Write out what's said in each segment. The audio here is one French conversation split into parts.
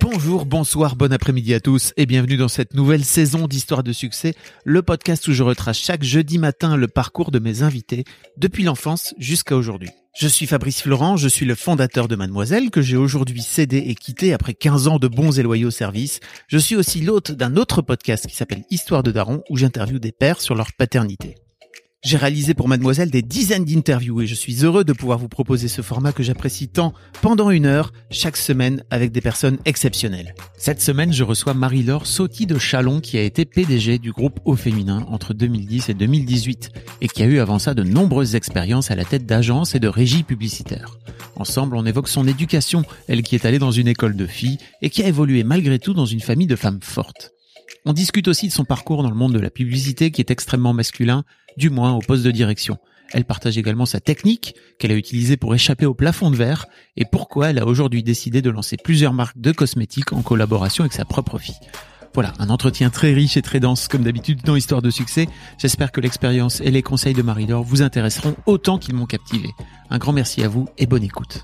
Bonjour, bonsoir, bon après-midi à tous et bienvenue dans cette nouvelle saison d'Histoire de succès, le podcast où je retrace chaque jeudi matin le parcours de mes invités depuis l'enfance jusqu'à aujourd'hui. Je suis Fabrice Florent, je suis le fondateur de Mademoiselle que j'ai aujourd'hui cédé et quitté après 15 ans de bons et loyaux services. Je suis aussi l'hôte d'un autre podcast qui s'appelle Histoire de Daron où j'interviewe des pères sur leur paternité. J'ai réalisé pour Mademoiselle des dizaines d'interviews et je suis heureux de pouvoir vous proposer ce format que j'apprécie tant pendant une heure chaque semaine avec des personnes exceptionnelles. Cette semaine, je reçois Marie-Laure Sauty de Chalon qui a été PDG du groupe Au Féminin entre 2010 et 2018 et qui a eu avant ça de nombreuses expériences à la tête d'agences et de régies publicitaires. Ensemble, on évoque son éducation, elle qui est allée dans une école de filles et qui a évolué malgré tout dans une famille de femmes fortes. On discute aussi de son parcours dans le monde de la publicité qui est extrêmement masculin, du moins au poste de direction. Elle partage également sa technique qu'elle a utilisée pour échapper au plafond de verre et pourquoi elle a aujourd'hui décidé de lancer plusieurs marques de cosmétiques en collaboration avec sa propre fille. Voilà, un entretien très riche et très dense comme d'habitude dans Histoire de succès. J'espère que l'expérience et les conseils de Marie-Laure vous intéresseront autant qu'ils m'ont captivé. Un grand merci à vous et bonne écoute.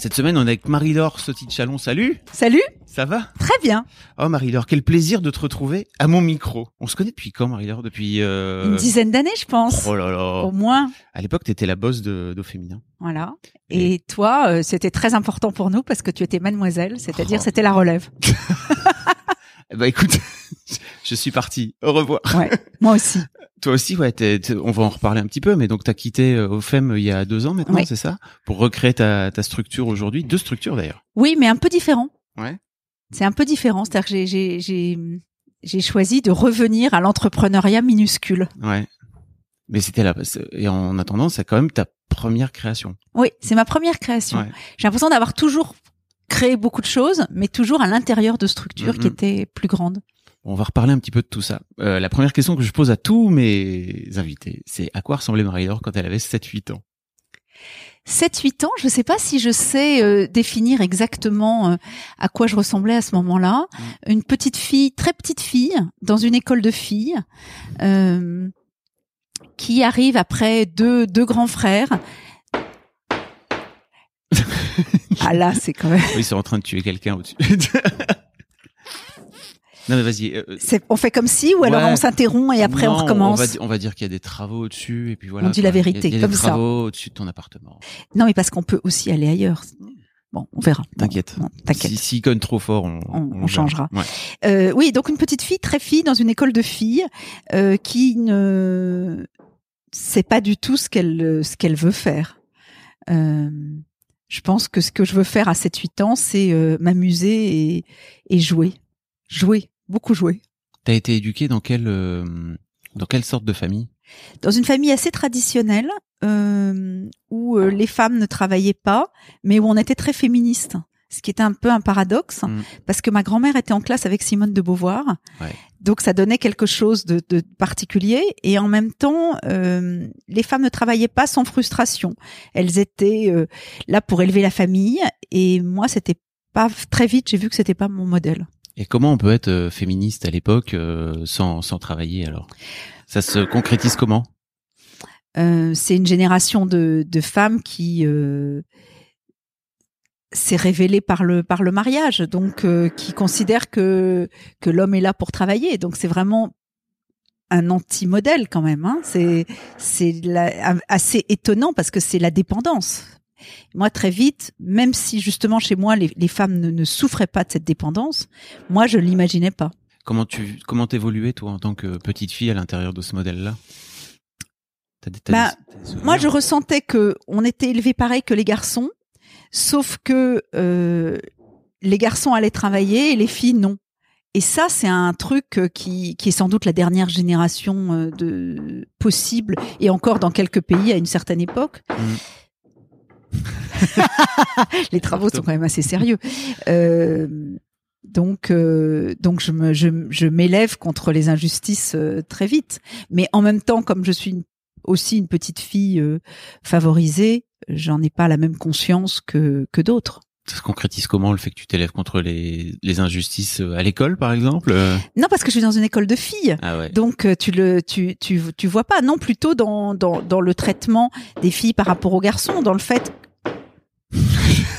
Cette semaine, on est avec Marie-Laure Sauty de Chalon. Salut Salut Ça va? Très bien. Oh Marie-Laure, quel plaisir de te retrouver à mon micro. On se connaît depuis quand Marie-Laure? Depuis... Euh... Une dizaine d'années, je pense. Oh là là Au moins. À l'époque, tu étais la boss de, d'Au Féminin. Voilà. Et, toi, euh, c'était très important pour nous parce que tu étais mademoiselle, c'est-à-dire oh. c'était la relève. bah écoute, je suis parti. Au revoir. Ouais, moi aussi. Toi aussi, ouais. on va en reparler un petit peu, mais donc t'as quitté euh, au FEM il y a deux ans maintenant, c'est ça, pour recréer ta, ta structure aujourd'hui, deux structures d'ailleurs. Oui, mais un peu différent. Ouais. C'est un peu différent, c'est-à-dire que j'ai j'ai j'ai j'ai choisi de revenir à l'entrepreneuriat minuscule. Ouais. Mais c'était là et en attendant, c'est quand même ta première création. Oui, c'est ma première création. J'ai l'impression d'avoir toujours créé beaucoup de choses, mais toujours à l'intérieur de structures qui étaient plus grandes. On va reparler un petit peu de tout ça. Euh, la première question que je pose à tous mes invités, c'est à quoi ressemblait Marie-Laure quand elle avait 7-8 ans? 7-8 ans, je ne sais pas si je sais euh, définir exactement euh, à quoi je ressemblais à ce moment-là. Mm. Une petite fille, très petite fille, dans une école de filles, qui arrive après deux, deux grands frères. ah là, c'est quand même... Oui, c'est en train de tuer quelqu'un au-dessus. Non mais vas-y. Euh, on fait comme si ou alors on s'interrompt et après on recommence. On va, on va dire qu'il y a des travaux au-dessus et puis voilà. On dit la vérité, il y a, comme des ça. travaux au-dessus de ton appartement. Non mais parce qu'on peut aussi aller ailleurs. Bon, on verra. T'inquiète. T'inquiète. Si, si conne trop fort, on, on, on changera. Ouais. Euh, oui, donc une petite fille très fille dans une école de filles euh, qui ne sait pas du tout ce qu'elle ce qu'elle veut faire. Euh, je pense que ce que je veux faire à 7-8 ans, c'est euh, m'amuser et, et jouer. Jouer beaucoup joué. T'as été éduquée dans quelle euh, dans quelle sorte de famille? Dans une famille assez traditionnelle euh, où euh, les femmes ne travaillaient pas, mais où on était très féministe. Ce qui était un peu un paradoxe, mm. parce que ma grand-mère était en classe avec Simone de Beauvoir, ouais. donc ça donnait quelque chose de, de particulier. Et en même temps, euh, les femmes ne travaillaient pas sans frustration. Elles étaient euh, là pour élever la famille, et moi, c'était pas très vite. J'ai vu que c'était pas mon modèle. Et comment on peut être euh, féministe à l'époque euh, sans, sans travailler alors? Ça se concrétise comment? Euh, C'est une génération de, de femmes qui s'est révélée par le par le mariage, donc euh, qui considèrent que que l'homme est là pour travailler. Donc c'est vraiment un anti-modèle quand même. Hein. C'est c'est assez étonnant parce que c'est la dépendance. Moi, très vite, même si justement chez moi les, les femmes ne, ne, souffraient pas de cette dépendance, moi je l'imaginais pas. Comment tu comment t'évoluais toi en tant que petite fille à l'intérieur de ce modèle-là? Bah, Moi, je ressentais que on était élevés pareil que les garçons, sauf que euh, les garçons allaient travailler et les filles non. Et ça, c'est un truc qui, qui est sans doute la dernière génération de possible, et encore dans quelques pays à une certaine époque. Mmh les travaux sont quand même assez sérieux. Euh, donc, euh, donc je me, je, je m'élève contre les injustices euh, très vite. Mais en même temps, comme je suis une- aussi une petite fille euh, favorisée, j'en ai pas la même conscience que que d'autres. Ça se concrétise comment le fait que tu t'élèves contre les, les injustices euh, à l'école, par exemple euh? Non, parce que je suis dans une école de filles. Ah ouais. Donc euh, tu le tu tu tu vois pas non plutôt dans dans dans le traitement des filles par rapport aux garçons dans le fait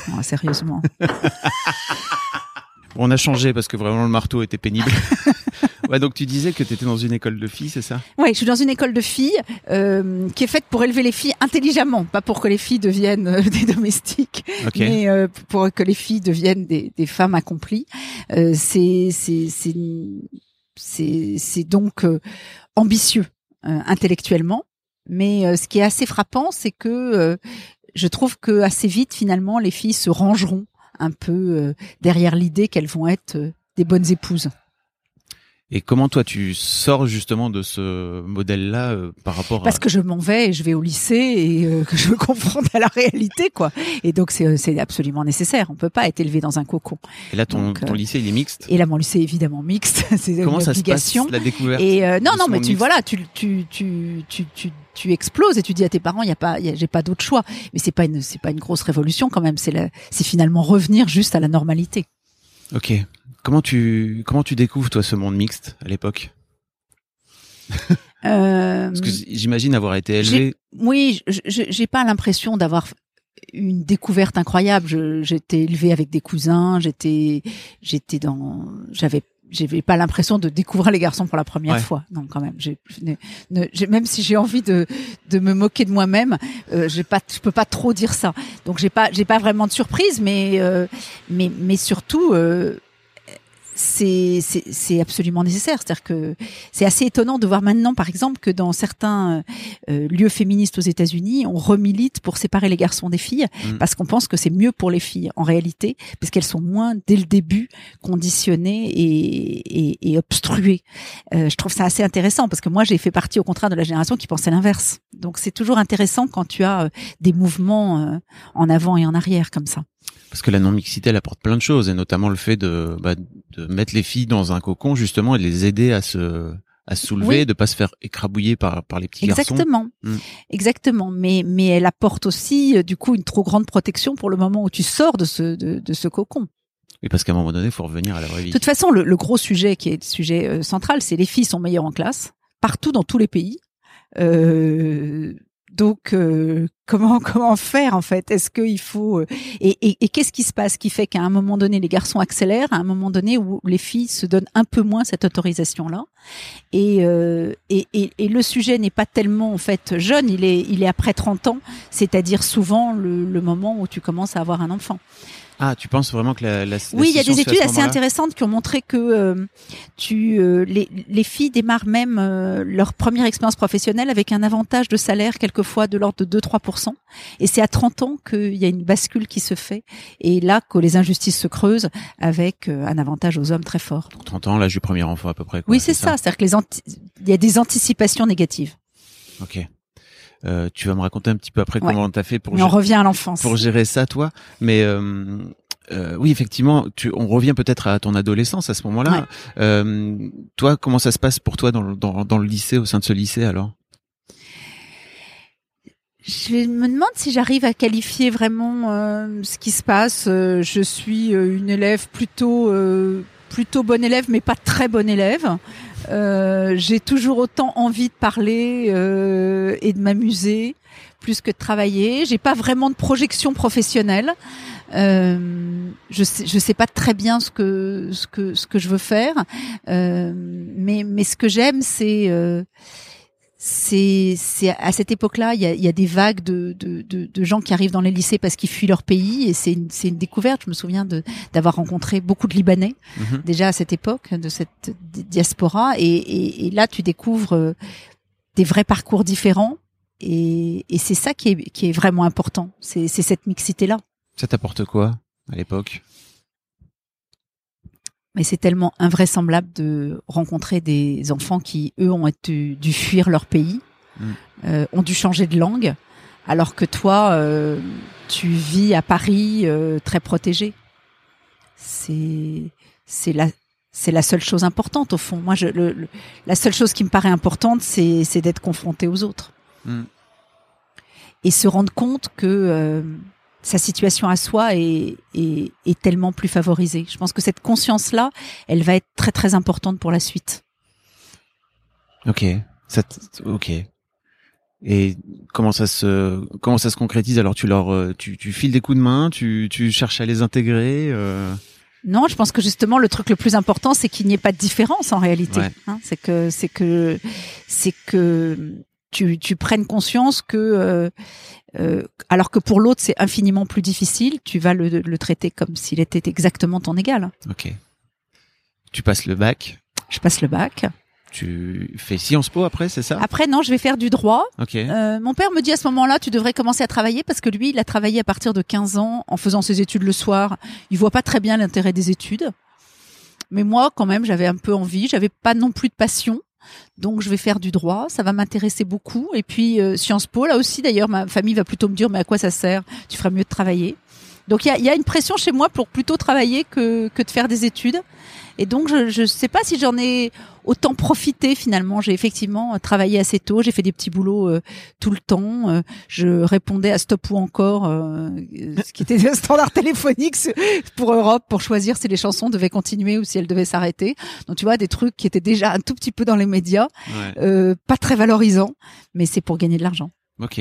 Non, sérieusement. On a changé parce que vraiment le marteau était pénible. ouais, donc tu disais que tu étais dans une école de filles, c'est ça? Ouais, je suis dans une école de filles euh, qui est faite pour élever les filles intelligemment, pas pour que les filles deviennent euh, des domestiques, Ok. mais euh, pour que les filles deviennent des, des femmes accomplies. Euh, c'est c'est donc euh, ambitieux euh, intellectuellement, mais euh, ce qui est assez frappant, c'est que euh, je trouve que assez vite finalement les filles se rangeront un peu euh, derrière l'idée qu'elles vont être euh, des bonnes épouses. Et comment toi tu sors justement de ce modèle-là euh, par rapport Parce à... que je m'en vais et je vais au lycée et euh, que je me confronte à la réalité, quoi. Et donc c'est c'est absolument nécessaire. On peut pas être élevé dans un cocon. Et là ton, Donc, euh, ton lycée il est mixte? Et là, mon lycée est évidemment mixte. c'est une ça se obligation. passe la découverte Et euh, non, non, mais tu mixte? voilà, tu tu tu tu tu tu exploses et tu dis à tes parents, il y a pas, j'ai pas d'autre choix. Mais c'est pas une c'est pas une grosse révolution quand même. C'est c'est finalement revenir juste à la normalité. Ok. Comment tu comment tu découvres toi ce monde mixte à l'époque? Euh, Parce que j'imagine avoir été élevé. Oui, j'ai pas l'impression d'avoir une découverte incroyable. J'étais élevée avec des cousins, j'étais, j'étais dans, j'avais, j'avais pas l'impression de découvrir les garçons pour la première Ouais. fois. Non, quand même. J'ai- même si j'ai envie de, de me moquer de moi-même, euh, j'ai pas, je peux pas trop dire ça. Donc j'ai pas, j'ai pas vraiment de surprise, mais, euh, mais, mais surtout. Euh, c'est absolument nécessaire. C'est-à-dire que c'est assez étonnant de voir maintenant, par exemple, que dans certains euh, lieux féministes aux États-Unis, on remilite pour séparer les garçons des filles Mm. parce qu'on pense que c'est mieux pour les filles en réalité, parce qu'elles sont moins dès le début conditionnées et, et, et obstruées. Euh, je trouve ça assez intéressant parce que moi j'ai fait partie au contraire de la génération qui pensait l'inverse. Donc c'est toujours intéressant quand tu as euh, des mouvements euh, en avant et en arrière comme ça. Parce que la non-mixité, elle apporte plein de choses, et notamment le fait de, bah, de mettre les filles dans un cocon, justement, et de les aider à se, à se soulever, Oui. de pas se faire écrabouiller par, par les petits garçons. Exactement, Mm. exactement. Mais mais elle apporte aussi euh, du coup une trop grande protection pour le moment où tu sors de ce de, de ce cocon. Et parce qu'à un moment donné, il faut revenir à la vraie vie. De toute façon, le, le gros sujet qui est le sujet euh, central, c'est les filles sont meilleures en classe partout dans tous les pays. Euh, donc euh, comment comment faire en fait? Est-ce qu'il faut euh, et, et, et qu'est-ce qui se passe qui fait qu'à un moment donné les garçons accélèrent, à un moment donné où les filles se donnent un peu moins cette autorisation là et, euh, et, et, le sujet n'est pas tellement en fait jeune, il est il est après 30 ans, c'est-à-dire souvent le, le moment où tu commences à avoir un enfant. Ah, tu penses vraiment que la, la la Oui, il y a des études assez intéressantes qui ont montré que euh, tu, euh, les, les filles démarrent même euh, leur première expérience professionnelle avec un avantage de salaire quelquefois de l'ordre de 2-3%. Et c'est à 30 ans qu'il y a une bascule qui se fait. Et là que les injustices se creusent avec un avantage aux hommes très fort. Donc, 30 ans, l'âge du premier enfant à peu près. quoi, Oui, c'est ça. C'est-à-dire que les il y a des anticipations négatives. Ok. Euh, tu vas me raconter un petit peu après Ouais. comment t'as fait pour, Mais on gérer- revient à l'enfance. pour gérer ça, toi. Mais euh, euh, oui, effectivement, tu, on revient peut-être à ton adolescence à ce moment-là. Ouais. Euh, toi, comment ça se passe pour toi dans le, dans, dans le lycée, au sein de ce lycée alors? Je me demande si j'arrive à qualifier vraiment euh, ce qui se passe. Euh, je suis euh, une élève plutôt euh, plutôt bonne élève, mais pas très bonne élève. Euh, J'ai toujours autant envie de parler euh, et de m'amuser plus que de travailler. J'ai pas vraiment de projection professionnelle. Euh, je sais, je sais pas très bien ce que ce que ce que je veux faire, euh, mais mais ce que j'aime c'est euh, c'est c'est à cette époque-là, il y a, y a des vagues de, de, de, de gens qui arrivent dans les lycées parce qu'ils fuient leur pays et c'est une, c'est une découverte. Je me souviens de d'avoir rencontré beaucoup de Libanais Mhm. déjà à cette époque de cette di- diaspora et, et, et là tu découvres euh, des vrais parcours différents et, et c'est ça qui est qui est vraiment important. C'est c'est cette mixité là. Ça t'apporte quoi à l'époque? Mais c'est tellement invraisemblable de rencontrer des enfants qui, eux, ont dû fuir leur pays, Mm. euh, ont dû changer de langue, alors que toi, euh, tu vis à Paris euh, très protégé. C'est c'est la c'est la seule chose importante au fond. Moi, je, le, la seule chose qui me paraît importante, c'est c'est d'être confronté aux autres Mm. et se rendre compte que sa situation à soi est, est est tellement plus favorisée. Je pense que cette conscience là, elle va être très très importante pour la suite. Ok. Ça ok. Et comment ça se comment ça se concrétise? Alors tu leur euh, tu, tu files des coups de main, tu, tu cherches à les intégrer. euh, Non, je pense que justement le truc le plus important, c'est qu'il n'y ait pas de différence en réalité. Ouais. Hein, c'est que c'est que c'est que tu, tu prennes conscience que euh, euh, alors que pour l'autre c'est infiniment plus difficile, tu vas le, le traiter comme s'il était exactement ton égal. Ok. Tu passes le bac. Je passe le bac. Tu fais Sciences Po après, c'est ça? Après non, je vais faire du droit. Ok. Euh, mon père me dit à ce moment-là, tu devrais commencer à travailler parce que lui, il a travaillé à partir de 15 ans en faisant ses études le soir. Il voit pas très bien l'intérêt des études. Mais moi, quand même, j'avais un peu envie. J'avais pas non plus de passion. Donc, je vais faire du droit. Ça va m'intéresser beaucoup. Et puis, euh, Sciences Po, là aussi, d'ailleurs, ma famille va plutôt me dire, mais à quoi ça sert? Tu ferais mieux de travailler. Donc, il y a, y a une pression chez moi pour plutôt travailler que, que de faire des études. Et donc, je ne sais pas si j'en ai autant profité finalement. J'ai effectivement euh, travaillé assez tôt. J'ai fait des petits boulots euh, tout le temps. Euh, je répondais à Stop ou encore, euh, ce qui était le standard téléphonique pour Europe, pour choisir si les chansons devaient continuer ou si elles devaient s'arrêter. Donc tu vois, des trucs qui étaient déjà un tout petit peu dans les médias, Ouais. euh, pas très valorisants, mais c'est pour gagner de l'argent. Ok.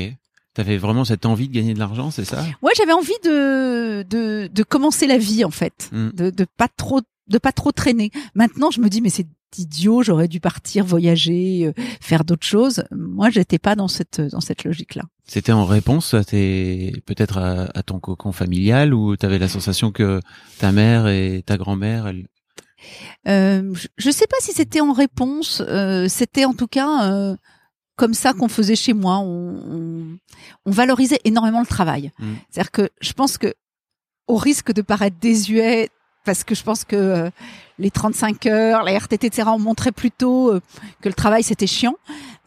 T'avais vraiment cette envie de gagner de l'argent, c'est ça? Ouais, j'avais envie de, de de commencer la vie en fait, Mm. de de pas trop de pas trop traîner. Maintenant, je me dis mais c'est idiot, j'aurais dû partir voyager, euh, faire d'autres choses. Moi, j'étais pas dans cette dans cette logique-là. C'était en réponse à tes peut-être à, à ton cocon familial ou t'avais la sensation que ta mère et ta grand-mère elles... Euh, je- je sais pas si c'était en réponse. euh, c'était en tout cas euh, comme ça qu'on faisait chez moi. On, on, on valorisait énormément le travail. Mm. C'est-à-dire que je pense que au risque de paraître désuet, parce que je pense que euh, les 35 heures, la RTT, etc., ont montré plutôt euh, que le travail c'était chiant.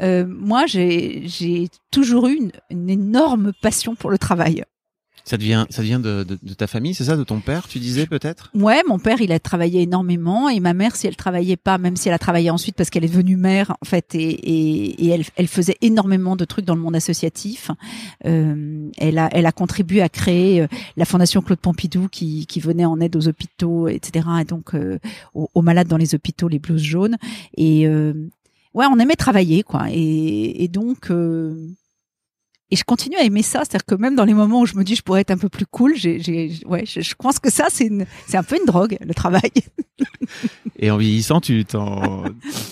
Euh, moi, j'ai j'ai toujours eu une, une énorme passion pour le travail. Ça devient ça vient de, de, de ta famille, c'est ça, de ton père, tu disais peut-être? Ouais, mon père, il a travaillé énormément et ma mère, si elle travaillait pas, même si elle a travaillé ensuite parce qu'elle est devenue mère, en fait, et, et, et elle, elle faisait énormément de trucs dans le monde associatif. Euh, elle a, elle a contribué à créer euh, la fondation Claude Pompidou qui, qui venait en aide aux hôpitaux, etc. Et donc euh, aux, aux malades dans les hôpitaux, les blouses jaunes. Et euh, ouais, on aimait travailler, quoi. Et, et donc. euh, et je continue à aimer ça, c'est-à-dire que même dans les moments où je me dis je pourrais être un peu plus cool, j'ai, ouais, je, je pense que ça c'est c'est un peu une drogue, le travail. Et en vieillissant, tu t'en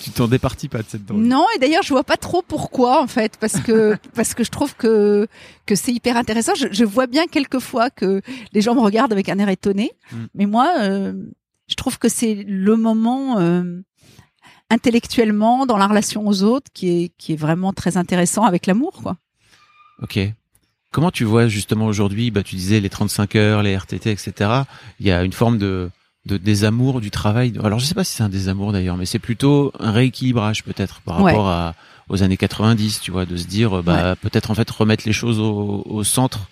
tu t'en départis pas de cette drogue. Non, et d'ailleurs je vois pas trop pourquoi en fait, parce que parce que je trouve que que c'est hyper intéressant. Je, je vois bien quelquefois que les gens me regardent avec un air étonné, Mm. mais moi euh, je trouve que c'est le moment euh, intellectuellement dans la relation aux autres qui est qui est vraiment très intéressant avec l'amour quoi. Ok. Comment tu vois justement aujourd'hui, bah tu disais les 35 heures, les RTT, etc. Il y a une forme de de désamour du travail. Alors je sais pas si c'est un désamour d'ailleurs, mais c'est plutôt un rééquilibrage peut-être par Ouais. rapport à aux années 90, tu vois, de se dire bah peut-être en fait remettre les choses au, au centre,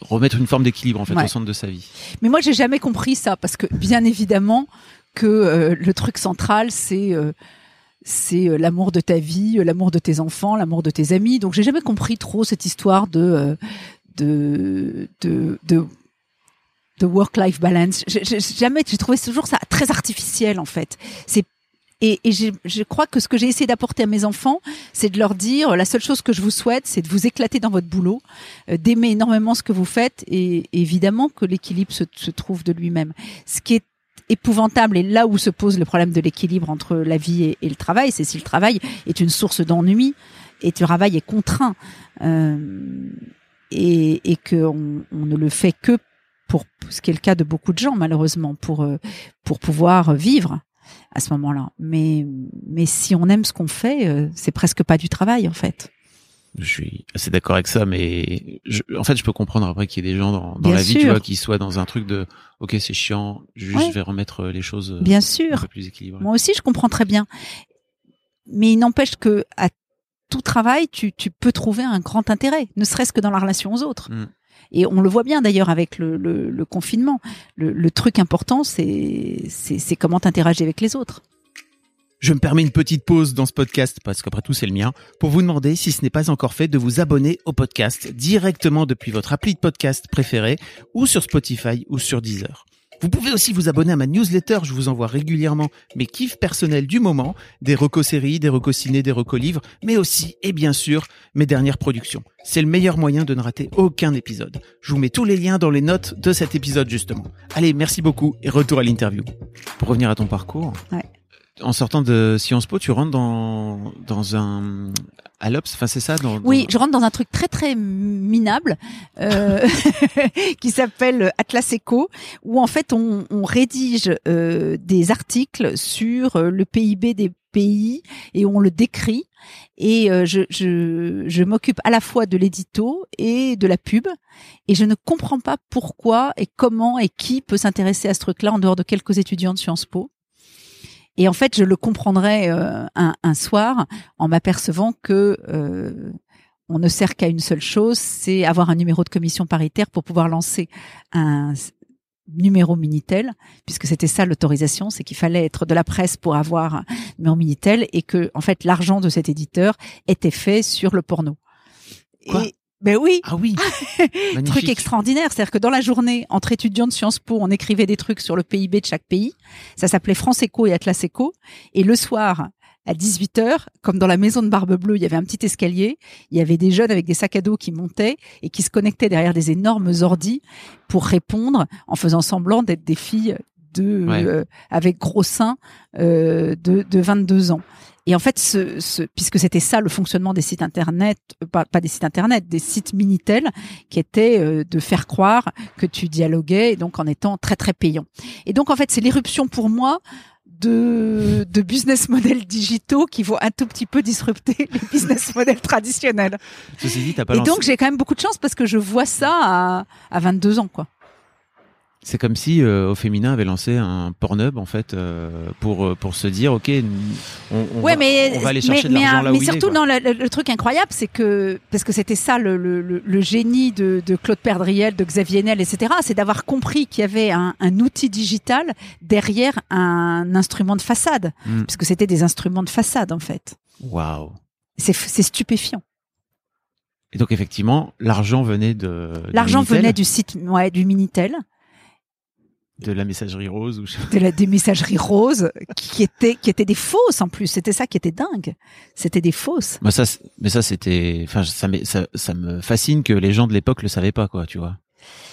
remettre une forme d'équilibre en fait Ouais. au centre de sa vie. Mais moi, j'ai jamais compris ça parce que bien évidemment que euh, le truc central, c'est euh, c'est euh, l'amour de ta vie, euh, l'amour de tes enfants, l'amour de tes amis. Donc, j'ai jamais compris trop cette histoire de euh, de de de, work-life balance. J'ai- jamais, j'ai trouvé toujours ça très artificiel en fait. C'est et, et je crois que ce que j'ai essayé d'apporter à mes enfants, c'est de leur dire la seule chose que je vous souhaite, c'est de vous éclater dans votre boulot, euh, d'aimer énormément ce que vous faites, et évidemment que l'équilibre se, se trouve de lui-même. Ce qui est épouvantable et là où se pose le problème de l'équilibre entre la vie et, le travail, c'est si le travail est une source d'ennui et le travail est contraint euh, et, et qu'on on ne le fait que pour ce qui est le cas de beaucoup de gens malheureusement pour euh, pour pouvoir vivre à ce moment-là. Mais mais si on aime ce qu'on fait, euh, c'est presque pas du travail en fait. Je suis assez d'accord avec ça, mais je, en fait, je peux comprendre après qu'il y ait des gens dans, dans la vie, tu vois, qui soient dans un truc de, ok, c'est chiant, juste Ouais. je vais remettre les choses euh, Bien un sûr. peu plus équilibrées. Moi aussi, je comprends très bien. Mais il n'empêche que à tout travail, tu, tu peux trouver un grand intérêt, ne serait-ce que dans la relation aux autres. Mm. Et on le voit bien d'ailleurs avec le, le, le confinement. Le, le truc important, c'est comment t'interagis avec les autres. Je me permets une petite pause dans ce podcast, parce qu'après tout c'est le mien, pour vous demander, si ce n'est pas encore fait, de vous abonner au podcast directement depuis votre appli de podcast préféré, ou sur Spotify ou sur Deezer. Vous pouvez aussi vous abonner à ma newsletter, je vous envoie régulièrement mes kiffs personnels du moment, des recos séries, des recos ciné, des recos livres, mais aussi, et bien sûr, mes dernières productions. C'est le meilleur moyen de ne rater aucun épisode. Je vous mets tous les liens dans les notes de cet épisode justement. Allez, merci beaucoup et retour à l'interview. Pour revenir à ton parcours. En sortant de Sciences Po, tu rentres dans, dans un... à l'Obs, enfin c'est ça dans, dans- Oui, je rentre dans un truc très très minable euh, qui s'appelle Atlas Eco, où en fait on, on rédige euh, des articles sur euh, le PIB des pays et on le décrit. Et euh, je, je, je m'occupe à la fois de l'édito et de la pub. Et je ne comprends pas pourquoi et comment et qui peut s'intéresser à ce truc-là en dehors de quelques étudiants de Sciences Po. Et en fait, je le comprendrai euh, un, un soir en m'apercevant que euh, on ne sert qu'à une seule chose, c'est avoir un numéro de commission paritaire pour pouvoir lancer un numéro Minitel, puisque c'était ça l'autorisation, c'est qu'il fallait être de la presse pour avoir un numéro Minitel et que en fait l'argent de cet éditeur était fait sur le porno. Quoi? Et ben oui, Ah oui truc extraordinaire, c'est-à-dire que dans la journée, entre étudiants de Sciences Po, on écrivait des trucs sur le PIB de chaque pays. Ça s'appelait France Éco et Atlas Éco. Et le soir, à 18h, comme dans la maison de Barbe Bleue, il y avait un petit escalier. Il y avait des jeunes avec des sacs à dos qui montaient et qui se connectaient derrière des énormes ordis pour répondre en faisant semblant d'être des filles de Ouais. euh, avec gros seins euh, de, de 22 ans. Et en fait, ce, ce, puisque c'était ça le fonctionnement des sites internet, euh, pas, pas des sites internet, des sites Minitel, qui était euh, de faire croire que tu dialoguais, et donc en étant très très payant. Et donc en fait, c'est l'éruption pour moi de, de business models digitaux qui vont un tout petit peu disrupter les business models traditionnels. Ceci dit, t'as pas Et donc j'ai quand même beaucoup de chance parce que je vois ça à, à 22 ans, quoi. C'est comme si euh, au féminin avait lancé un Pornhub en fait euh, pour euh, pour se dire ok on, on ouais, va, mais on va aller chercher mais, de l'argent là mais où il est, surtout, quoi. non, le, truc incroyable, c'est que parce que c'était ça le, le, le- génie de, de Claude Perdriel, de Xavier Niel, etc. C'est d'avoir compris qu'il y avait un, un outil digital derrière un instrument de façade, Mm. puisque c'était des instruments de façade en fait. Waouh. C'est c'est stupéfiant. Et donc effectivement l'argent venait de L'argent venait du site, ouais, du Minitel, de la messagerie rose ou je- de la des messageries roses qui étaient qui étaient des fausses en plus. C'était ça qui était dingue. C'était des fausses. Bah, ça mais ça c'était enfin ça, ça ça me fascine que les gens de l'époque le savaient pas quoi tu vois.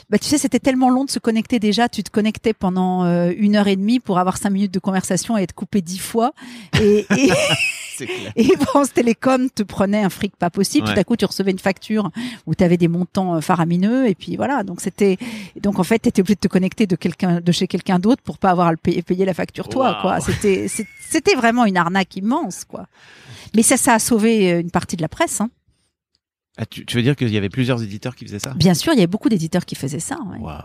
Bah, tu sais, c'était tellement long de se connecter déjà. Tu te connectais pendant euh, une heure et demie pour avoir cinq minutes de conversation et être coupé dix fois. Et, et, clair. et France Télécom te prenait un fric pas possible. Ouais. Tout à coup, tu recevais une facture où tu avais des montants euh, faramineux. Et puis voilà. Donc c'était, donc en fait, tu étais obligé de te connecter de quelqu'un, de chez quelqu'un d'autre pour pas avoir à le payer, payer la facture toi. Quoi. C'était, c'était vraiment une arnaque immense, quoi. Mais ça, ça a sauvé euh, une partie de la presse. Hein. Ah, tu, tu veux dire qu'il y avait plusieurs éditeurs qui faisaient ça? Bien sûr, il y avait beaucoup d'éditeurs qui faisaient ça. ouais. Waouh.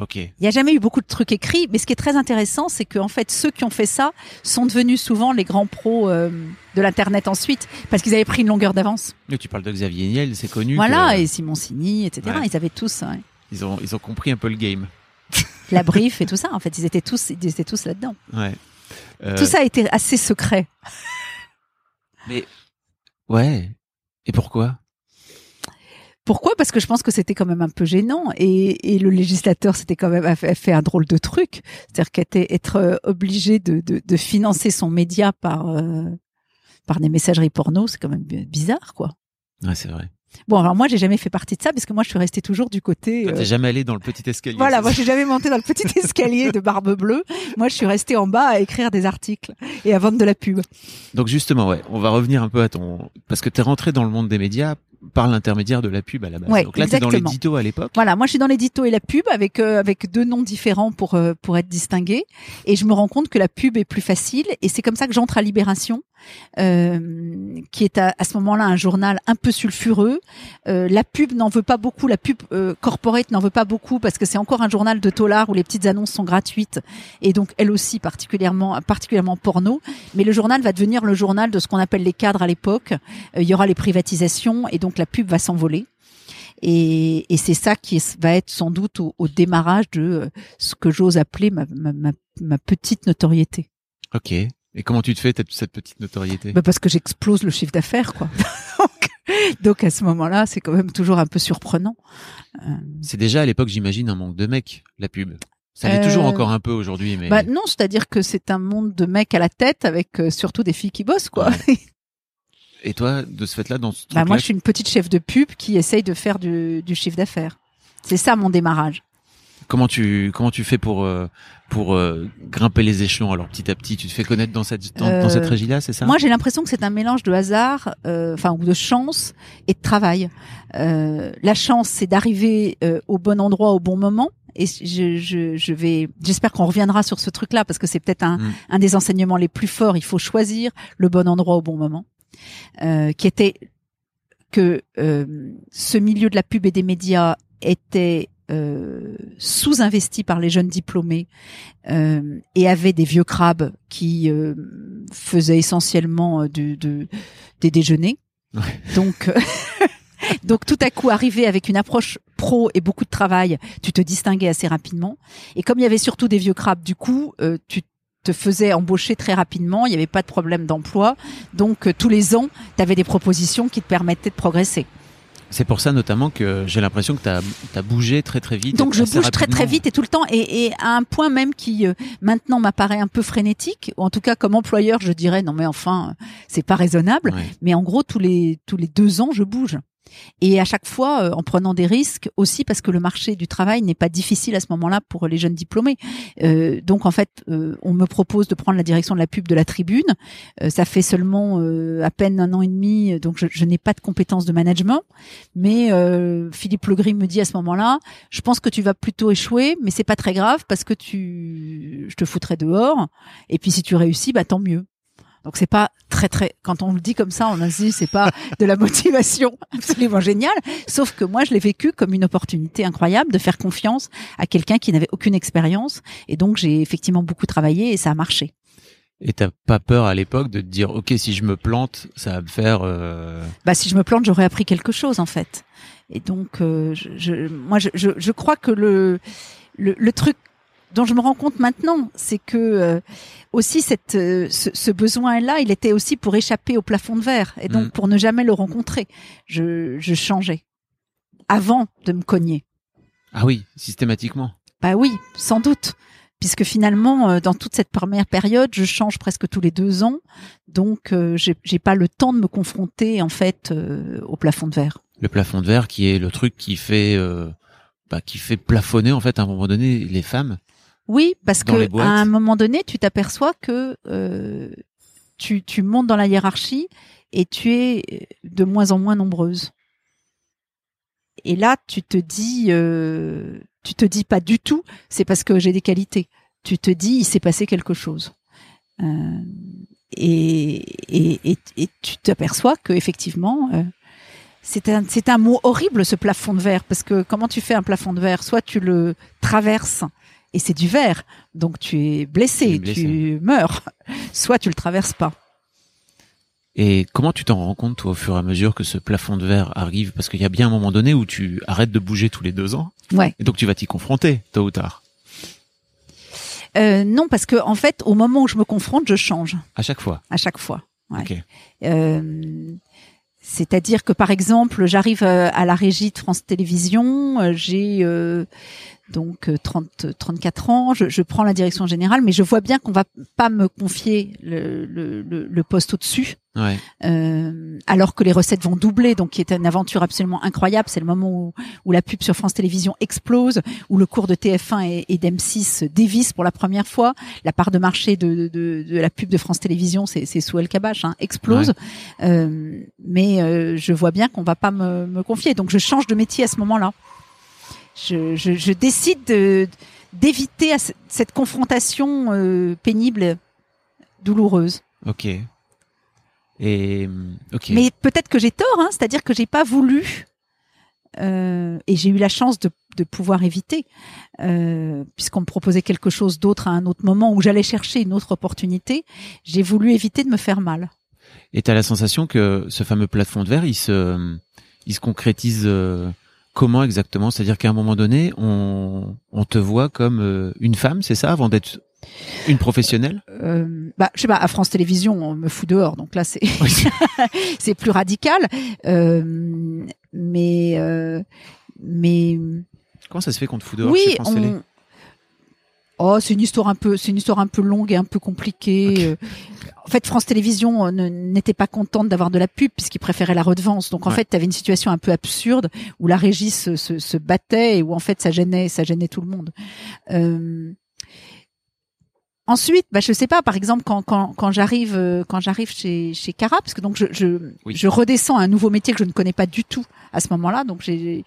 Ok. Il n'y a jamais eu beaucoup de trucs écrits, mais ce qui est très intéressant, c'est que en fait, ceux qui ont fait ça sont devenus souvent les grands pros euh, de l'internet ensuite, parce qu'ils avaient pris une longueur d'avance. Mais tu parles de Xavier Niel c'est connu. Voilà, que- et Simon Signy, etc. Ouais. Ils avaient tous ouais, ils ont ils ont compris un peu le game. la brief et tout ça. En fait, ils étaient tous, ils étaient tous là-dedans. Ouais. Euh, Tout ça a été assez secret. Mais ouais. Et pourquoi? Pourquoi? Parce que je pense que c'était quand même un peu gênant et, et le législateur s'était quand même a fait, fait un drôle de truc, c'est-à-dire qu'être être euh, obligé de, de, de financer son média par euh, par des messageries porno, c'est quand même bi- bizarre, quoi. Ouais, c'est vrai. Bon, alors moi, j'ai jamais fait partie de ça parce que moi, je suis restée toujours du côté. Euh, T'es jamais allé dans le petit escalier. Voilà, moi, j'ai jamais monté dans le petit escalier de Barbe Bleue. Moi, je suis restée en bas à écrire des articles et à vendre de la pub. Donc justement, ouais, on va revenir un peu à ton parce que t'es rentré dans le monde des médias par l'intermédiaire de la pub à la base. Ouais, Donc là, t'es dans l'édito à l'époque. Voilà, moi, je suis dans l'édito et la pub avec euh, avec deux noms différents pour euh, pour être distingués. Et je me rends compte que la pub est plus facile. Et c'est comme ça que j'entre à Libération euh, qui est à, à ce moment-là un journal un peu sulfureux. Euh, la pub n'en veut pas beaucoup, la pub euh, corporate n'en veut pas beaucoup parce que c'est encore un journal de tolard où les petites annonces sont gratuites et donc elle aussi particulièrement particulièrement porno. Mais le journal va devenir le journal de ce qu'on appelle les cadres à l'époque. Euh, il y aura les privatisations et donc la pub va s'envoler. Et, et c'est ça qui va être sans doute au, au démarrage de euh, ce que j'ose appeler ma, ma, ma, ma petite notoriété. Ok. Et comment tu te fais cette petite notoriété? Bah parce que j'explose le chiffre d'affaires, quoi. donc, donc à ce moment-là, c'est quand même toujours un peu surprenant. Euh, C'est déjà à l'époque, j'imagine, un manque de mecs, la pub. Ça l'est Euh, toujours encore un peu aujourd'hui, mais Bah non, c'est-à-dire que c'est un monde de mecs à la tête avec euh, surtout des filles qui bossent, quoi. et toi, de ce fait-là, dans ce bah moi, je suis une petite chef de pub qui essaye de faire du, du chiffre d'affaires. C'est ça mon démarrage. Comment tu comment tu fais pour euh, pour euh, grimper les échelons? Alors petit à petit, tu te fais connaître dans cette dans, dans Euh, cette régie-là, c'est ça? Moi, j'ai l'impression que c'est un mélange de hasard, euh, enfin ou de chance et de travail. Euh, la chance, c'est d'arriver euh, au bon endroit au bon moment. Et je, je, je vais, j'espère qu'on reviendra sur ce truc-là parce que c'est peut-être un, Mm. un des enseignements les plus forts. Il faut choisir le bon endroit au bon moment. Euh, qui était que euh, ce milieu de la pub et des médias était euh, sous-investi par les jeunes diplômés euh, et avait des vieux crabes qui euh, faisaient essentiellement euh, du, de- des déjeuners. Ouais. Donc, donc tout à coup arriver avec une approche pro et beaucoup de travail, tu te distinguais assez rapidement. Et comme il y avait surtout des vieux crabes, du coup, euh, tu te faisais embaucher très rapidement, il n'y avait pas de problème d'emploi. Donc tous les ans, tu avais des propositions qui te permettaient de progresser. C'est pour ça notamment que j'ai l'impression que tu as, bougé très très vite. Donc je bouge très très vite et tout le temps et, et à un point même qui euh, maintenant m'apparaît un peu frénétique ou en tout cas comme employeur je dirais non mais enfin euh, c'est pas raisonnable Ouais. mais en gros tous les tous les deux ans je bouge et à chaque fois euh, en prenant des risques aussi parce que le marché du travail n'est pas difficile à ce moment-là pour les jeunes diplômés Euh, donc en fait euh, on me propose de prendre la direction de la pub de la Tribune Euh, ça fait seulement euh, à peine un an et demi donc je, je n'ai pas de compétences de management mais euh, Philippe Legris me dit à ce moment-là je pense que tu vas plutôt échouer, mais c'est pas très grave parce que tu, je te foutrai dehors. Et puis si tu réussis, bah tant mieux. Donc c'est pas très très. Quand on le dit comme ça, on a dit c'est pas de la motivation absolument géniale. Sauf que moi, je l'ai vécu comme une opportunité incroyable de faire confiance à quelqu'un qui n'avait aucune expérience. Et donc j'ai effectivement beaucoup travaillé et ça a marché. Et t'as pas peur à l'époque de te dire, ok, si je me plante, ça va me faire. euh, bah si je me plante, j'aurais appris quelque chose en fait. Et donc, euh, je, je- moi, je, je, je crois que le, le, le truc dont je me rends compte maintenant, c'est que euh, aussi cette, euh, ce, ce besoin-là, il était aussi pour échapper au plafond de verre et donc Mm. pour ne jamais le rencontrer. Je, je changeais avant de me cogner. Ah oui, systématiquement. Bah oui, sans doute. Puisque finalement, euh, dans toute cette première période, je change presque tous les deux ans, donc euh, j'ai j'ai pas le temps de me confronter en fait euh, au plafond de verre. Le plafond de verre qui est le truc qui fait, euh, bah, qui fait plafonner en fait à un moment donné les femmes. Oui, parce Dans que à un moment donné, tu t'aperçois que euh, tu, tu montes dans la hiérarchie et tu es de moins en moins nombreuse. Et là, tu te dis, euh, tu te dis pas du tout, c'est parce que j'ai des qualités. Tu te dis, il s'est passé quelque chose. Euh, et, et, et, et tu t'aperçois que effectivement, euh, c'est un, c'est un mot horrible ce plafond de verre parce que comment tu fais un plafond de verre? Soit tu le traverses et c'est du verre, donc tu es blessé, es blessé. tu meurs. Soit tu le traverses pas. Et comment tu t'en rends compte toi au fur et à mesure que ce plafond de verre arrive? Parce qu'il y a bien un moment donné où tu arrêtes de bouger tous les deux ans, Ouais. et donc tu vas t'y confronter tôt ou tard. Euh, non, parce que en fait, au moment où je me confronte, je change À chaque fois. à chaque fois. Ouais. Euh, C'est-à-dire que par exemple, j'arrive euh, à la régie de France Télévisions, euh, j'ai euh, donc euh, 30, 34 ans, je, je prends la direction générale, mais je vois bien qu'on va pas me confier le, le, le, le poste au-dessus, Ouais. euh, alors que les recettes vont doubler, donc qui est une aventure absolument incroyable. C'est le moment où, où la pub sur France Télévisions explose, où le cours de TF1 et, et d'M6 dévisse pour la première fois. La part de marché de, de, de la pub de France Télévisions, c'est c'est sous El Kabash, hein, explose. Euh, mais euh, je vois bien qu'on va pas me, me confier, donc je change de métier à ce moment-là. Je, je, je décide de- d'éviter cette confrontation euh, pénible, douloureuse. Ok. Et ok. Mais peut-être que j'ai tort, hein, c'est-à-dire que j'ai pas voulu euh, et j'ai eu la chance de, de pouvoir éviter, euh, puisqu'on me proposait quelque chose d'autre à un autre moment où j'allais chercher une autre opportunité. J'ai voulu éviter de me faire mal. Et t'as la sensation que ce fameux plafond de verre, il se, il se concrétise euh, comment exactement? C'est-à-dire qu'à un moment donné, on, on te voit comme euh, une femme, c'est ça, avant d'être une professionnelle? Euh, bah, je sais pas, à France Télévisions, on me fout dehors, donc là c'est c'est plus radical. Euh, mais euh, mais comment ça se fait qu'on te fout dehors oui, chez France Télé? Oh, c'est une histoire un peu, c'est une histoire un peu longue et un peu compliquée. Euh, En fait, France Télévisions euh, n'était pas contente d'avoir de la pub puisqu'ils préféraient la redevance. Donc en Ouais. fait, tu avais une situation un peu absurde où la régie se, se, se battait et où en fait ça gênait, ça gênait tout le monde. Euh, Ensuite, bah, je sais pas, par exemple, quand, quand, quand j'arrive quand j'arrive chez, chez Cara, parce que donc je, je, Oui. je redescends à un nouveau métier que je ne connais pas du tout à ce moment-là, donc j'ai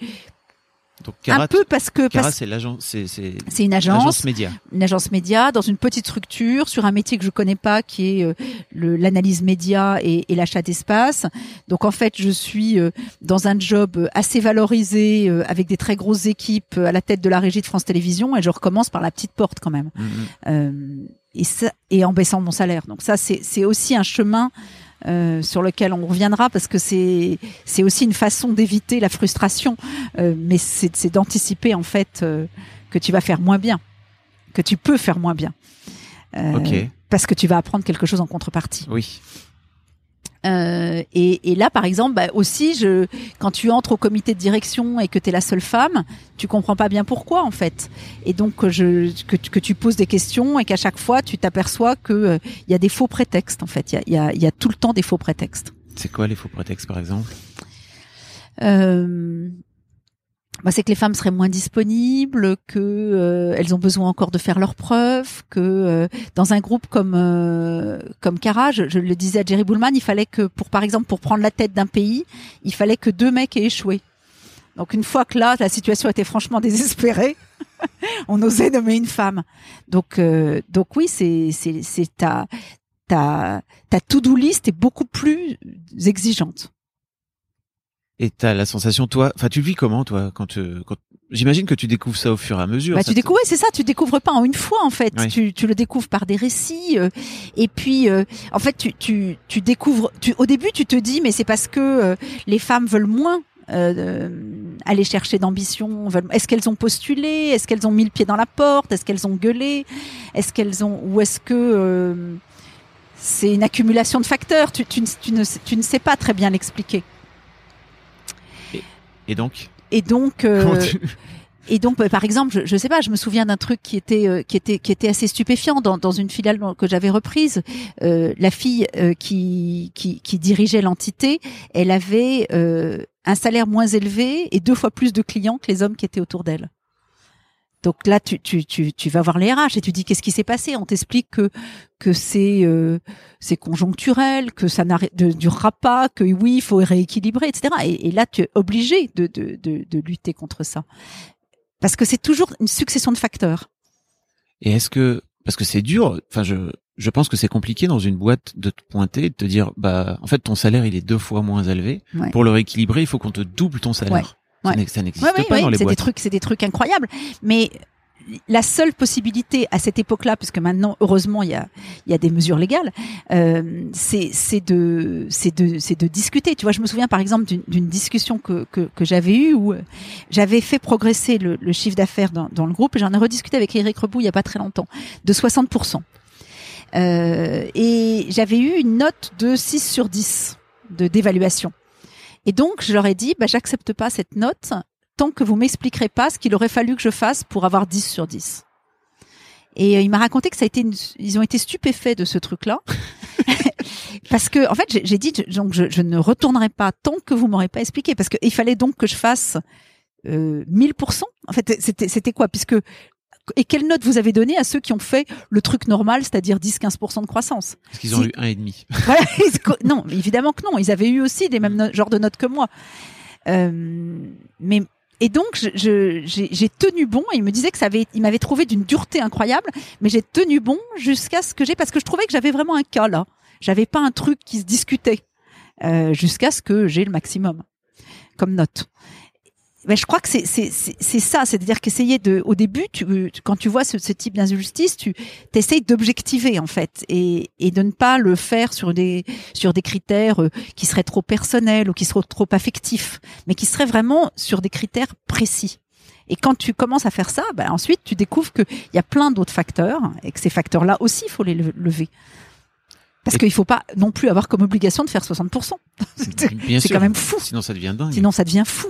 Donc un peu parce que parce- c'est l'agence, c'est c'est c'est une agence, l'agence média. une agence média dans une petite structure sur un métier que je connais pas qui est euh, le- l'analyse média et, et l'achat d'espace. Donc en fait, je suis euh, dans un job assez valorisé euh, avec des très grosses équipes à la tête de la régie de France Télévisions et je recommence par la petite porte quand même. Mhm. Euh, et, ça, et en baissant mon salaire. Donc ça, c'est c'est aussi un chemin euh, sur lequel on reviendra parce que c'est c'est aussi une façon d'éviter la frustration, euh, mais c'est c'est d'anticiper en fait euh, que tu vas faire moins bien, que tu peux faire moins bien, Euh, Ok. parce que tu vas apprendre quelque chose en contrepartie. Oui. Euh, et, et là, par exemple, bah, aussi, je, quand tu entres au comité de direction et que tu es la seule femme, tu comprends pas bien pourquoi, en fait. Et donc, que, je, que, tu- que tu poses des questions et qu'à chaque fois, tu t'aperçois que euh, y a des faux prétextes, en fait. Il y a, y, a, y a tout le temps des faux prétextes. C'est quoi les faux prétextes, par exemple? Euh, bah, c'est que les femmes seraient moins disponibles, que euh, elles ont besoin encore de faire leurs preuves, que euh, dans un groupe comme euh, comme Cara, je, je le disais à Jerry Bullman, il fallait que pour par exemple pour prendre la tête d'un pays, il fallait que deux mecs aient échoué. Donc une fois que là la situation était franchement désespérée, on osait nommer une femme. Donc euh, donc oui, c'est c'est c'est ta ta ta to-do list est beaucoup plus exigeante. Et t'as la sensation, toi, enfin, tu le vis comment, toi, quand tu, quand, j'imagine que tu découvres ça au fur et à mesure. Bah, tu découvres, ouais, c'est ça, tu découvres pas en une fois en fait. Oui. Tu, tu le découvres par des récits. euh, et puis, euh, en fait, tu, tu, tu découvres. Tu, au début, tu te dis, mais c'est parce que euh, les femmes veulent moins. euh, euh, aller chercher d'ambition Est-ce qu'elles ont postulé Est-ce qu'elles ont mis le pied dans la porte Est-ce qu'elles ont gueulé Est-ce qu'elles ont ou est-ce que euh, c'est une accumulation de facteurs tu, tu, ne- tu, ne, tu ne sais pas très bien l'expliquer. Et donc, Et donc, euh, tu- Et donc, par exemple, je, je sais pas, je me souviens d'un truc qui était euh, qui était qui était assez stupéfiant dans, dans une filiale que j'avais reprise. Euh, la fille euh, qui, qui qui dirigeait l'entité, elle avait euh, un salaire moins élevé et deux fois plus de clients que les hommes qui étaient autour d'elle. Donc là, tu, tu, tu, tu vas voir les RH et tu dis qu'est-ce qui s'est passé? On t'explique que que c'est euh, c'est conjoncturel, que ça ne durera pas, que oui, il faut rééquilibrer, etc. Et, et là, tu es obligé de, de, de, de lutter contre ça parce que c'est toujours une succession de facteurs. Et est-ce que, parce que c'est dur, enfin, je, je pense que c'est compliqué dans une boîte de te pointer, et de te dire, bah, en fait, ton salaire, il est deux fois moins élevé. Ouais. Pour le rééquilibrer, il faut qu'on te double ton salaire. Ouais. Ça n'existe Ouais, ouais, pas ouais, dans les c'est des trucs, c'est des trucs incroyables. Mais la seule possibilité à cette époque-là, puisque maintenant, heureusement, il y a, il y a des mesures légales, euh, c'est, de, c'est de, c'est de discuter. Tu vois, je me souviens par exemple d'une, discussion que, que, que j'avais eue où j'avais fait progresser le, le chiffre d'affaires dans, dans le groupe et j'en ai rediscuté avec Eric Rebou il y a pas très longtemps, de 60%. Euh, et j'avais eu une note de 6 sur 10 de d'évaluation. Et donc, je leur ai dit, bah, j'accepte pas cette note tant que vous m'expliquerez pas ce qu'il aurait fallu que je fasse pour avoir 10 sur 10. Et euh, il m'a raconté que ça a été, une- ils ont été stupéfaits de ce truc-là. parce que, en fait, j'ai- dit, donc, je, je ne retournerai pas tant que vous m'aurez pas expliqué. Parce qu'il fallait donc que je fasse euh, 1000%. En fait, c'était, c'était quoi? Puisque, et quelle note vous avez donné à ceux qui ont fait le truc normal, c'est-à-dire 10-15% de croissance Parce qu'ils ont eu un et demi. voilà, ils non, évidemment que non. Ils avaient eu aussi des mêmes no- genres de notes que moi. Euh, mais et donc je- je- j'ai tenu bon. Et il me disait que ça avait, il m'avait trouvé d'une dureté incroyable, mais j'ai tenu bon jusqu'à ce que j'ai parce que je trouvais que j'avais vraiment un cas là. J'avais pas un truc qui se discutait euh, jusqu'à ce que j'ai le maximum comme note. Ben, je crois que c'est c'est c'est ça, c'est-à-dire qu'essayer de, au début, tu, quand tu vois ce, ce type d'injustice, tu essayes d'objectiver en fait et, et de ne pas le faire sur des sur des critères euh, qui seraient trop personnels ou qui seraient trop affectifs, mais qui seraient vraiment sur des critères précis. Et quand tu commences à faire ça, ben ensuite tu découvres qu'il y a plein d'autres facteurs et que ces facteurs-là aussi, il faut les lever. Parce qu'il ne faut pas non plus avoir comme obligation de faire 60%. C'est quand même fou. Sinon ça devient dingue. Sinon ça devient fou.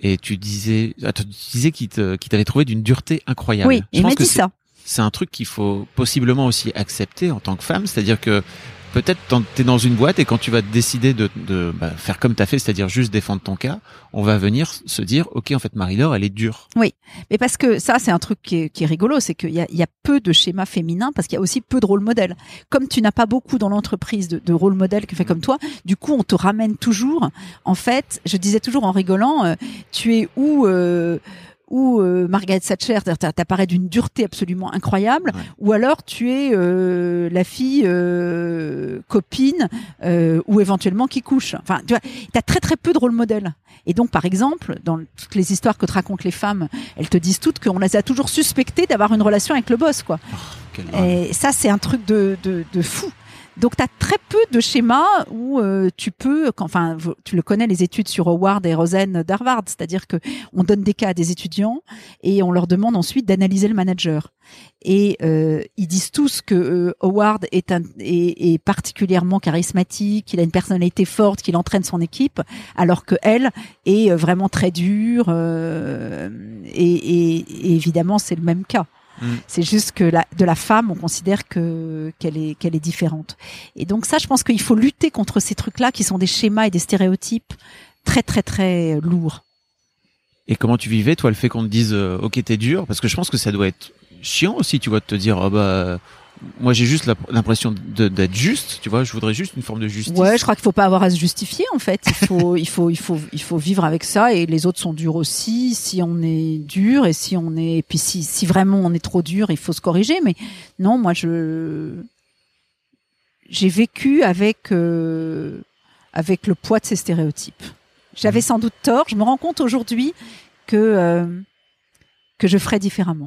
Et tu disais, tu disais qu'il t'avait trouvé d'une dureté incroyable. Oui, Je il m'a dit ça. C'est un truc qu'il faut possiblement aussi accepter en tant que femme, c'est-à-dire que peut-être tu es dans une boîte et quand tu vas décider de, de bah, faire comme tu as fait, c'est-à-dire juste défendre ton cas, on va venir se dire, ok, en fait, Marie-Laure, elle est dure. Oui, mais parce que ça, c'est un truc qui est, qui est rigolo, c'est qu'il y a, y a, peu de schémas féminins parce qu'il y a aussi peu de rôle modèle. Comme tu n'as pas beaucoup dans l'entreprise de, de rôle modèle qui fait comme toi, du coup, on te ramène toujours. En fait, je disais toujours en rigolant, euh, tu es où euh, ou euh, Margaret Thatcher t'apparaît d'une dureté absolument incroyable, ou alors tu es euh, la fille euh, copine euh, ou éventuellement qui couche. Enfin, tu vois, t'as très très peu de rôle modèle. Et donc, par exemple, dans toutes les histoires que te racontent les femmes, elles te disent toutes qu'on les a toujours suspectées d'avoir une relation avec le boss, quoi. Oh, et ça, c'est un truc de, de, de fou. Donc, tu as très peu de schémas où euh, tu peux, enfin, tu le connais, les études sur Howard et Rosen d'Harvard, c'est-à-dire que on donne des cas à des étudiants et on leur demande ensuite d'analyser le manager. Et euh, ils disent tous que euh, Howard est, un, est, est, particulièrement charismatique, qu'il a une personnalité forte, qu'il entraîne son équipe, alors que elle est vraiment très dure. Et, et, et évidemment, c'est le même cas. Mm. C'est juste que la, de la femme, on considère que qu'elle est qu'elle est différente. Et donc ça, je pense qu'il faut lutter contre ces trucs-là qui sont des schémas et des stéréotypes très très très lourds. Et comment tu vivais, toi, le fait qu'on te dise euh, OK, t'es dur? Parce que je pense que ça doit être chiant aussi, tu vois, de te dire oh bah moi j'ai juste l'impression d'être juste, tu vois, je voudrais juste une forme de justice. Ouais, je crois qu'il faut pas avoir à se justifier en fait. Il faut, il faut, il faut, il faut vivre avec ça et les autres sont durs aussi. Si on est dur et si on est, et puis si, si vraiment on est trop dur, il faut se corriger. Mais non, moi je, j'ai vécu avec, euh, avec le poids de ces stéréotypes. J'avais mmh. sans doute tort. Je me rends compte aujourd'hui que euh, que je ferais différemment.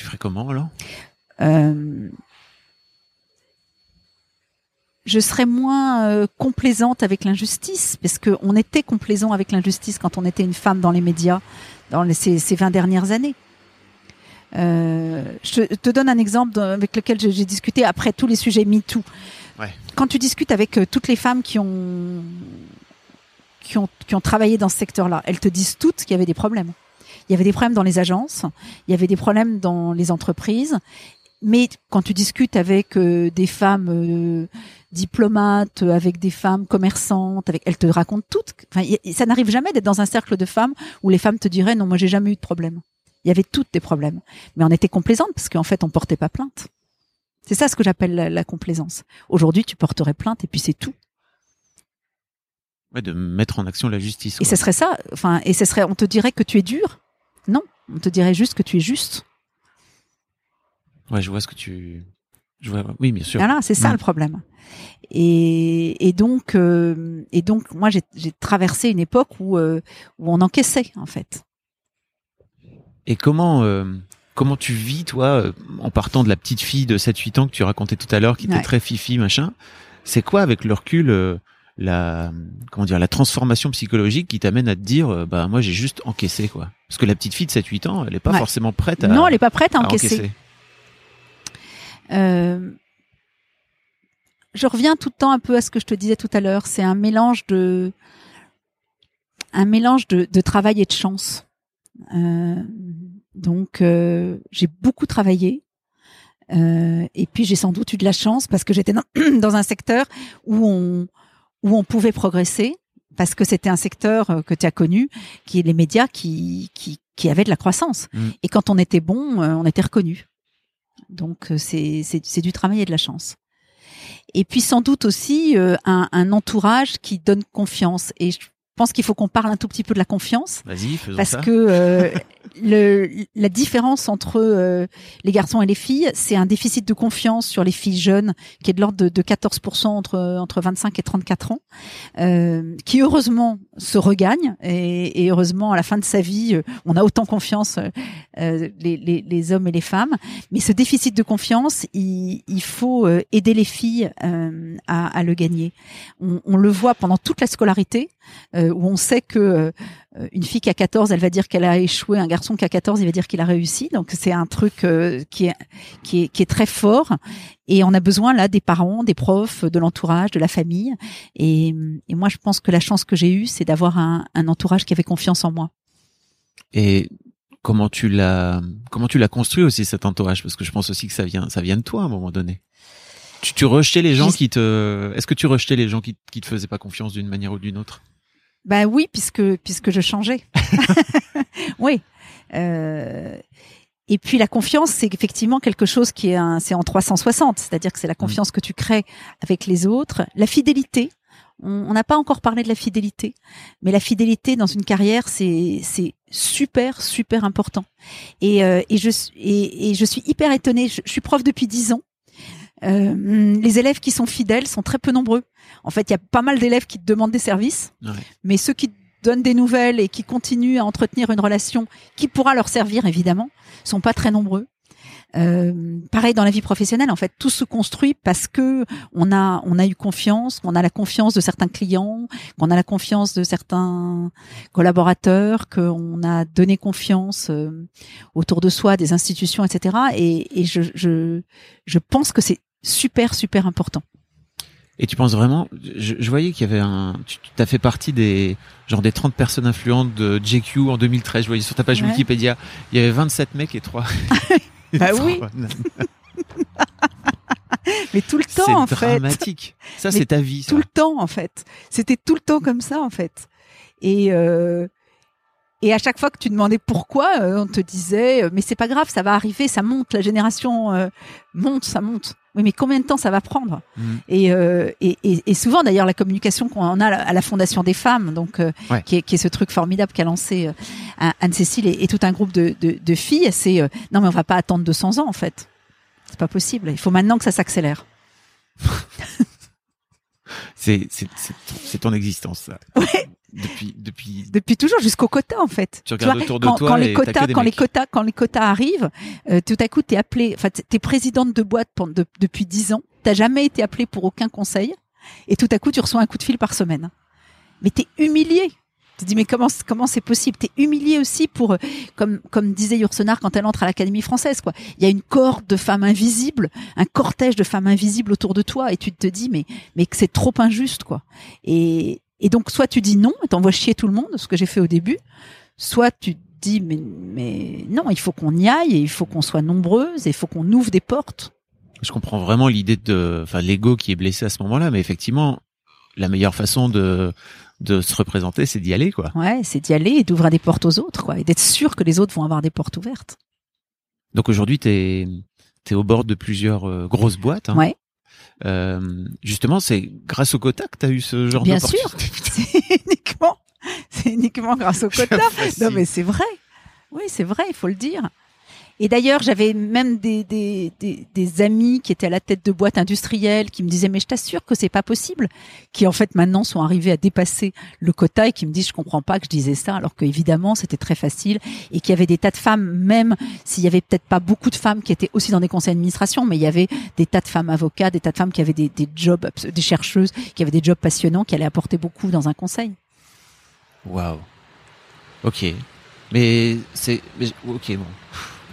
Tu ferais comment alors? Euh, Je serais moins euh, complaisante avec l'injustice, parce qu'on était complaisant avec l'injustice quand on était une femme dans les médias dans les, ces, ces 20 dernières années. Euh, je te donne un exemple avec lequel j'ai discuté après tous les sujets MeToo. Ouais. Quand tu discutes avec toutes les femmes qui ont, qui ont, qui ont travaillé dans ce secteur-là, elles te disent toutes qu'il y avait des problèmes. Il y avait des problèmes dans les agences, il y avait des problèmes dans les entreprises. Mais quand tu discutes avec euh, des femmes euh, diplomates, avec des femmes commerçantes, avec, elles te racontent toutes. Enfin, ça n'arrive jamais d'être dans un cercle de femmes où les femmes te diraient non, moi j'ai jamais eu de problème. Il y avait toutes des problèmes, mais on était complaisante parce qu'en fait on portait pas plainte. C'est ça ce que j'appelle la, complaisance. Aujourd'hui, tu porterais plainte et puis c'est tout. Ouais, de mettre en action la justice. Et ce serait ça. Enfin, et ce serait, on te dirait que tu es dur non, on te dirait juste que tu es juste. Ouais, je vois ce que tu. Je vois... Oui, bien sûr. Voilà, c'est ça le problème. Et, donc, euh, et donc, moi, j'ai traversé une époque où, euh, où on encaissait, en fait. Et comment, euh, comment tu vis, toi, en partant de la petite fille de 7-8 ans que tu racontais tout à l'heure, qui était très fifi, machin C'est quoi, avec le recul, la comment dire la transformation psychologique qui t'amène à te dire euh, bah moi j'ai juste encaissé quoi. Parce que la petite fille de 7 8 ans elle est pas forcément prête à non elle est pas prête à, encaisser, Euh, je reviens tout le temps un peu à ce que je te disais tout à l'heure. C'est un mélange de un mélange de, de, travail et de chance. Euh, Donc euh, j'ai beaucoup travaillé. Euh, et puis j'ai sans doute eu de la chance parce que j'étais dans, dans un secteur où on où on pouvait progresser parce que c'était un secteur euh, que tu as connu, qui est les médias, qui qui qui avait de la croissance. Mm. Et quand on était bon, euh, on était reconnu. Donc euh, c'est c'est c'est du travail et de la chance. Et puis sans doute aussi euh, un, un entourage qui donne confiance. Et je pense qu'il faut qu'on parle un tout petit peu de la confiance Vas-y, faisons parce ça. que euh, le, la différence entre euh, les garçons et les filles, c'est un déficit de confiance sur les filles jeunes qui est de l'ordre de, de 14% entre entre 25 et 34 ans, euh, qui heureusement se regagne et, et heureusement à la fin de sa vie, euh, on a autant confiance euh, les, les, les hommes et les femmes. Mais ce déficit de confiance, il, il faut euh, aider les filles euh, à, à le gagner. On, on le voit pendant toute la scolarité, euh, où on sait que euh, une fille qui a 14, elle va dire qu'elle a échoué. Un garçon qui a 14, il va dire qu'il a réussi. Donc c'est un truc euh, qui est qui est qui est très fort. Et on a besoin là des parents, des profs, de l'entourage, de la famille. Et, et moi, je pense que la chance que j'ai eue, c'est d'avoir un, un entourage qui avait confiance en moi. Et comment tu l'as comment tu l'as construit aussi cet entourage? Parce que je pense aussi que ça vient ça vient de toi à un moment donné. Tu, tu rejetais les gens qui te est-ce que tu rejetais les gens qui qui te faisaient pas confiance d'une manière ou d'une autre? Bah oui, puisque puisque je changeais. oui. Euh, et puis la confiance, c'est effectivement quelque chose qui est un, c'est en 360, c'est-à-dire que c'est la confiance que tu crées avec les autres, la fidélité. On n'a pas encore parlé de la fidélité, mais la fidélité dans une carrière, c'est c'est super super important. Et euh, et je suis- et, et je suis hyper étonnée. Je, je suis prof depuis dix ans. Euh, les élèves qui sont fidèles sont très peu nombreux. En fait, il y a pas mal d'élèves qui te demandent des services, Ouais. mais ceux qui te donnent des nouvelles et qui continuent à entretenir une relation qui pourra leur servir évidemment sont pas très nombreux. Euh, pareil dans la vie professionnelle, en fait, tout se construit parce que on a on a eu confiance, qu'on a la confiance de certains clients, qu'on a la confiance de certains collaborateurs, qu'on a donné confiance euh, autour de soi, des institutions, etc. Et, et je, je je pense que c'est super super important. Et tu penses vraiment je, je voyais qu'il y avait un tu as fait partie des genre des 30 personnes influentes de JQ en 2013, je voyais sur ta page Ouais. Wikipédia, il y avait 27 mecs et 3 Bah oui. Mais tout le C'est temps en fait. dramatique. Ça c'est ta vie ça. tout le temps en fait. C'était tout le temps comme ça en fait. Et euh, et à chaque fois que tu demandais pourquoi, euh, on te disait euh, mais c'est pas grave, ça va arriver, ça monte, la génération euh, monte, ça monte. Oui, mais combien de temps ça va prendre Mhm. et, euh, et, et, et souvent d'ailleurs la communication qu'on a à la Fondation des femmes, donc euh, Ouais. qui, est, qui est ce truc formidable qu'a lancé euh, Anne-Cécile et, tout un groupe de, de, de filles, c'est euh, non mais on va pas attendre 200 ans en fait. C'est pas possible. Il faut maintenant que ça s'accélère. C'est ton existence ça. Ouais. Depuis depuis depuis toujours jusqu'au quota en fait. Tu regardes vois, autour de quand, toi quand les t'as quotas, quand les quotas, quand les quotas arrivent, euh, tout à coup t'es appelé, enfin t'es présidente de boîte pendant, de- depuis dix ans, t'as jamais été appelé pour aucun conseil, et tout à coup tu reçois un coup de fil par semaine. Mais t'es humilié. Tu te dis mais comment comment c'est possible? T'es humilié aussi pour euh, comme comme disait Yourcenar quand elle entre à l'Académie française quoi. Il y a une corde de femmes invisibles, un cortège de femmes invisibles autour de toi et tu te dis mais mais que c'est trop injuste quoi. Et et donc soit tu dis non et t'envoies chier tout le monde, ce que j'ai fait au début, soit tu dis mais mais non, il faut qu'on y aille et il faut qu'on soit nombreuses et il faut qu'on ouvre des portes. Je comprends vraiment l'idée de, enfin, l'ego qui est blessé à ce moment-là, mais effectivement, la meilleure façon de de se représenter, c'est d'y aller, quoi. Ouais, c'est d'y aller et d'ouvrir des portes aux autres quoi et d'être sûr que les autres vont avoir des portes ouvertes. Donc aujourd'hui, t'es t'es au bord de plusieurs euh, grosses boîtes. Hein. Ouais. Euh, justement, c'est grâce au quota que t'as eu ce genre Bien d'opportunité. C'est uniquement c'est uniquement grâce au quota. Non mais c'est vrai. Oui, c'est vrai, il faut le dire. Et d'ailleurs, j'avais même des, des, des, des amis qui étaient à la tête de boîtes industrielles qui me disaient mais je t'assure que c'est pas possible, qui en fait maintenant sont arrivés à dépasser le quota et qui me disent je comprends pas que je disais ça alors que évidemment c'était très facile et qu'il y avait des tas de femmes même s'il y avait peut-être pas beaucoup de femmes qui étaient aussi dans des conseils d'administration mais il y avait des tas de femmes avocats, des tas de femmes qui avaient des, des jobs des chercheuses qui avaient des jobs passionnants qui allaient apporter beaucoup dans un conseil. Waouh. Ok. Mais c'est, ok bon.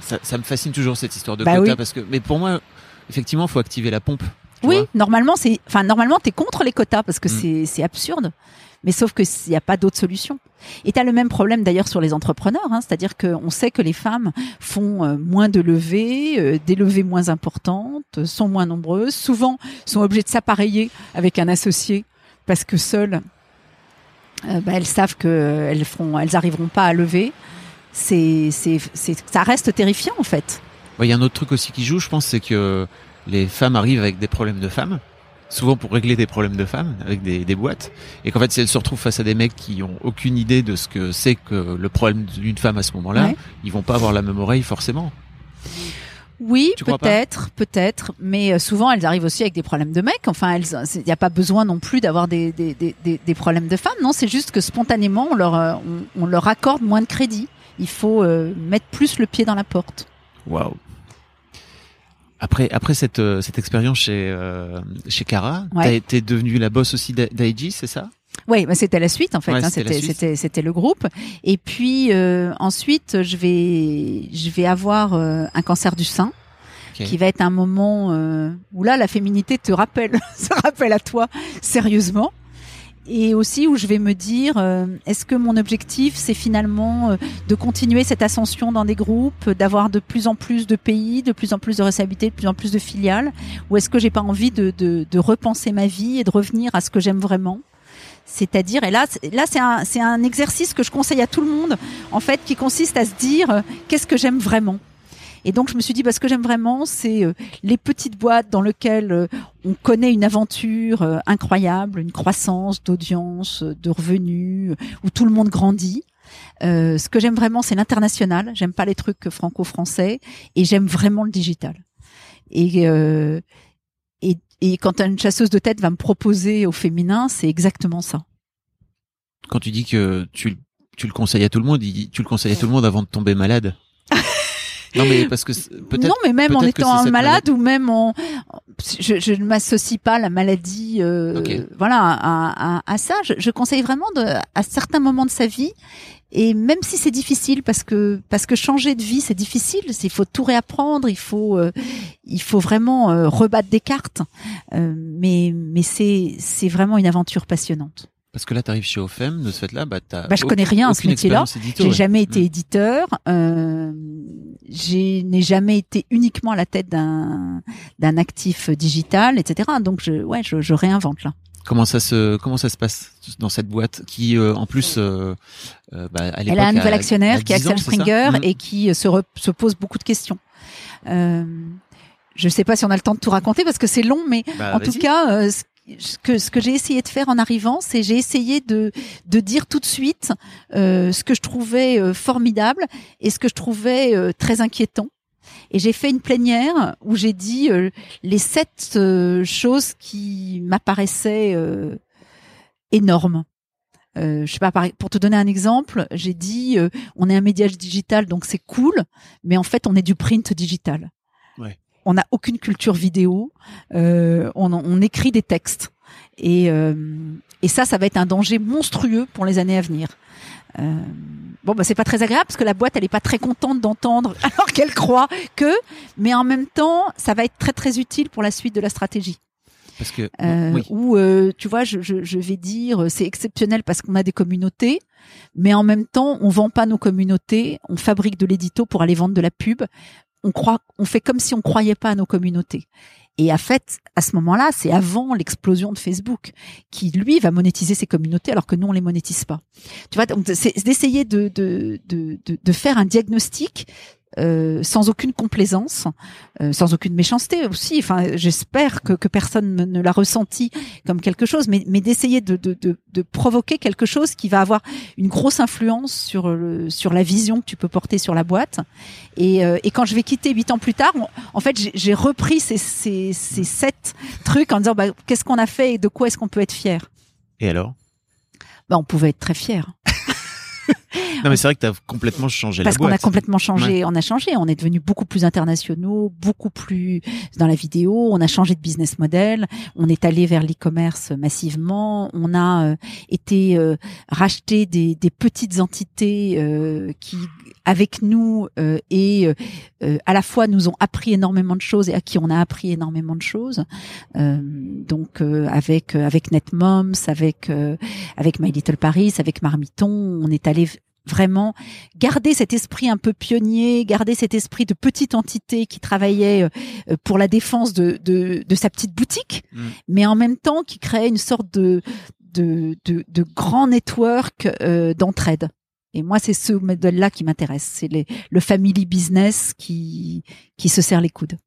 Ça, ça me fascine toujours cette histoire de Bah quota oui. parce que, mais pour moi, effectivement, faut activer la pompe. Oui, normalement, c'est, enfin, normalement, t'es contre les quotas parce que Mm. c'est, c'est absurde. Mais sauf que s'il n'y a pas d'autre solution. Et tu as le même problème d'ailleurs sur les entrepreneurs, hein, c'est-à-dire qu'on sait que les femmes font euh, moins de levées, euh, des levées moins importantes, euh, sont moins nombreuses, souvent sont obligées de s'appareiller avec un associé parce que seules, bah, elles savent qu'elles elles arriveront pas à lever. C'est, c'est, ça reste terrifiant en fait. Ouais, Il y a un autre truc aussi qui joue, je pense, c'est que les femmes arrivent avec des problèmes de femmes, souvent pour régler des problèmes de femmes, avec des, des boîtes, et qu'en fait, si elles se retrouvent face à des mecs qui ont aucune idée de ce que c'est que le problème d'une femme à ce moment-là, Ouais. ils vont pas avoir la même oreille forcément. Oui, peut-être, peut-être, mais euh, souvent elles arrivent aussi avec des problèmes de mecs. Enfin, il n'y a pas besoin non plus d'avoir des, des, des, des, des problèmes de femmes. Non, c'est juste que spontanément on leur euh, on, on leur accorde moins de crédit. Il faut euh, mettre plus le pied dans la porte. Waouh. Après, après cette, euh, cette expérience chez, euh, chez Cara, Ouais. t'as été devenue la boss aussi d'Aigi, c'est ça? Oui, bah c'était la suite en fait. Ouais, hein, c'était c'était le groupe. Et puis euh, ensuite, je vais je vais avoir euh, un cancer du sein. Qui va être un moment euh, où là la féminité te rappelle, se rappelle à toi sérieusement. Et aussi où je vais me dire, euh, est-ce que mon objectif, c'est finalement euh, de continuer cette ascension dans des groupes, d'avoir de plus en plus de pays, de plus en plus de responsabilités, de plus en plus de filiales, ou est-ce que j'ai pas envie de, de, de repenser ma vie et de revenir à ce que j'aime vraiment? C'est-à-dire, et là, là c'est un, un exercice que je conseille à tout le monde, en fait, qui consiste à se dire, euh, qu'est-ce que j'aime vraiment? Et donc je me suis dit, bah, ce que j'aime vraiment, c'est euh, les petites boîtes dans lesquelles euh, on connaît une aventure euh, incroyable, une croissance d'audience, de revenus, où tout le monde grandit. Euh, ce que j'aime vraiment, c'est l'international. J'aime pas les trucs franco-français et j'aime vraiment le digital. Et, euh, et, et quand une chasseuse de tête va me proposer au féminin, c'est exactement ça. Quand tu dis que tu, tu le conseilles à tout le monde, tu le conseilles à tout le monde avant de tomber malade. non mais parce que peut-être Non, mais même en étant malade ou même en, je, je ne m'associe pas à la maladie, euh, voilà, à, à, à ça. Je, je conseille vraiment de, à certains moments de sa vie, et même si c'est difficile, parce que parce que changer de vie c'est difficile, il faut tout réapprendre, il faut euh, il faut vraiment euh, rebattre des cartes, Euh, mais mais c'est c'est vraiment une aventure passionnante. Parce que là, t'arrives chez OFM, de ce fait-là, bah, Bah, je connais rien à ce métier-là. J'ai jamais été Mm. éditeur. Euh, je n'ai jamais été uniquement à la tête d'un d'un actif digital, etc. Donc je ouais, je, je réinvente là. Comment ça se comment ça se passe dans cette boîte qui euh, en plus euh, euh, bah, à Elle a un nouvel actionnaire qui est 10 ans, Axel Springer Mm. et qui euh, se, re- se pose beaucoup de questions. Euh, je sais pas si on a le temps de tout raconter parce que c'est long, mais Bah, en tout cas, euh, ce ce que ce que j'ai essayé de faire en arrivant, c'est j'ai essayé de de dire tout de suite euh, ce que je trouvais euh, formidable et ce que je trouvais euh, très inquiétant. Et j'ai fait une plénière où j'ai dit euh, les sept euh, choses qui m'apparaissaient euh, énormes. Euh, je sais pas, pour te donner un exemple, j'ai dit on est un média digital donc c'est cool, mais en fait on est du print digital. On n'a aucune culture vidéo, euh, on, on écrit des textes et euh, et ça ça va être un danger monstrueux pour les années à venir. Euh, bon bah c'est pas très agréable parce que la boîte elle est pas très contente d'entendre alors qu'elle croit que, mais en même temps ça va être très très utile pour la suite de la stratégie. parce que Euh, oui. Où euh, tu vois, je, je, je vais dire, c'est exceptionnel parce qu'on a des communautés, mais en même temps, on vend pas nos communautés, on fabrique de l'édito pour aller vendre de la pub. On fait comme si on croyait pas à nos communautés. Et en fait, à ce moment-là, c'est avant l'explosion de Facebook qui lui va monétiser ses communautés alors que nous on les monétise pas. Tu vois, donc c'est d'essayer de, de, de, de, de faire un diagnostic euh, sans aucune complaisance, euh, sans aucune méchanceté aussi. Enfin, j'espère que, que personne ne, l'a ressenti comme quelque chose, mais, mais d'essayer de, de, de, de provoquer quelque chose qui va avoir une grosse influence sur le, sur la vision que tu peux porter sur la boîte. Et, euh, et quand je vais quitter huit ans plus tard, on- en fait, j'ai- j'ai repris ces, ces, ces sept trucs en disant bah, qu'est-ce qu'on a fait et de quoi est-ce qu'on peut être fier? Et alors? Bah, on pouvait être très fier. Non, mais c'est vrai que tu as complètement changé Parce qu'on a complètement changé, on a changé, on est devenu beaucoup plus internationaux, beaucoup plus dans la vidéo, on a changé de business model, on est allé vers l'e-commerce massivement, on a euh, été euh, racheter des, des petites entités euh, qui avec nous euh, et euh, à la fois nous ont appris énormément de choses et à qui on a appris énormément de choses. Euh, donc euh, avec euh, avec NetMoms, avec euh, avec My Little Paris, avec Marmiton, on est allé vraiment garder cet esprit un peu pionnier, garder cet esprit de petite entité qui travaillait euh, pour la défense de, de, de sa petite boutique, Mm. mais en même temps qui créait une sorte de, de, de, de grand network euh, d'entraide. Et moi, c'est ce modèle-là qui m'intéresse. C'est le family business qui, qui se serre les coudes.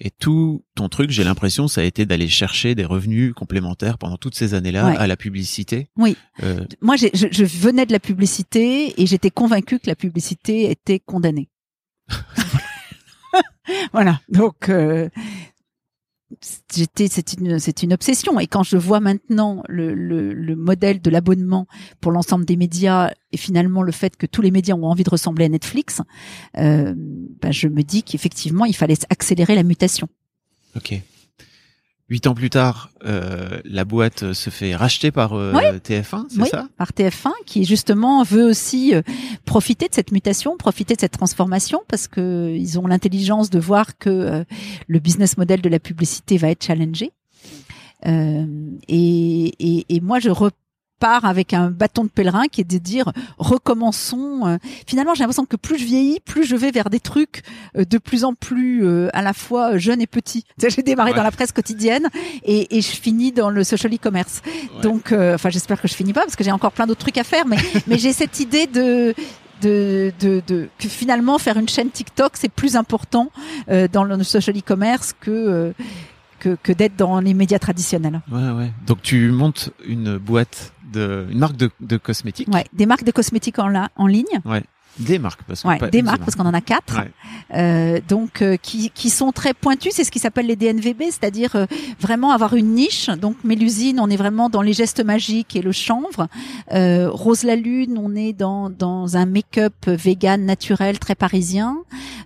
Et tout ton truc, j'ai l'impression, ça a été d'aller chercher des revenus complémentaires pendant toutes ces années-là Ouais. à la publicité. Oui. Euh, Moi, je, je venais de la publicité et j'étais convaincue que la publicité était condamnée. voilà. Donc, euh, j'étais, c'est une, c'est une obsession. Et quand je vois maintenant le, le, le modèle de l'abonnement pour l'ensemble des médias et finalement le fait que tous les médias ont envie de ressembler à Netflix, euh, bah, je me dis qu'effectivement, il fallait accélérer la mutation. ok. Huit ans plus tard, euh, la boîte se fait racheter par euh, Ouais. TF1, c'est Oui. ça? par TF1 qui justement veut aussi euh, profiter de cette mutation, profiter de cette transformation parce que ils ont l'intelligence de voir que euh, le business model de la publicité va être challengé. Euh, et, et, et moi je repars avec un bâton de pèlerin qui est de dire recommençons. euh. Finalement, j'ai l'impression que plus je vieillis, plus je vais vers des trucs euh, de plus en plus euh, à la fois jeunes et petits. J'ai démarré Ouais. dans la presse quotidienne et, et je finis dans le social e-commerce. Ouais. Donc, euh, enfin, j'espère que je finis pas parce que j'ai encore plein d'autres trucs à faire, mais mais j'ai cette idée de de, de, de que finalement faire une chaîne TikTok c'est plus important euh, dans le social e-commerce que euh, que, que d'être dans les médias traditionnels. Ouais, ouais. Donc tu montes une boîte de, une marque de, de cosmétiques. Ouais, des marques de cosmétiques en, la, en ligne. Des marques, parce Ouais, pas des marques parce qu'on en a quatre. Ouais. Euh, donc euh, qui, qui sont très pointus, c'est ce qui s'appelle les DNVB, c'est-à-dire euh, vraiment avoir une niche. Donc Mélusine, on est vraiment dans les gestes magiques et le chanvre. Euh, Rose la Lune, on est dans, dans un make-up vegan naturel très parisien.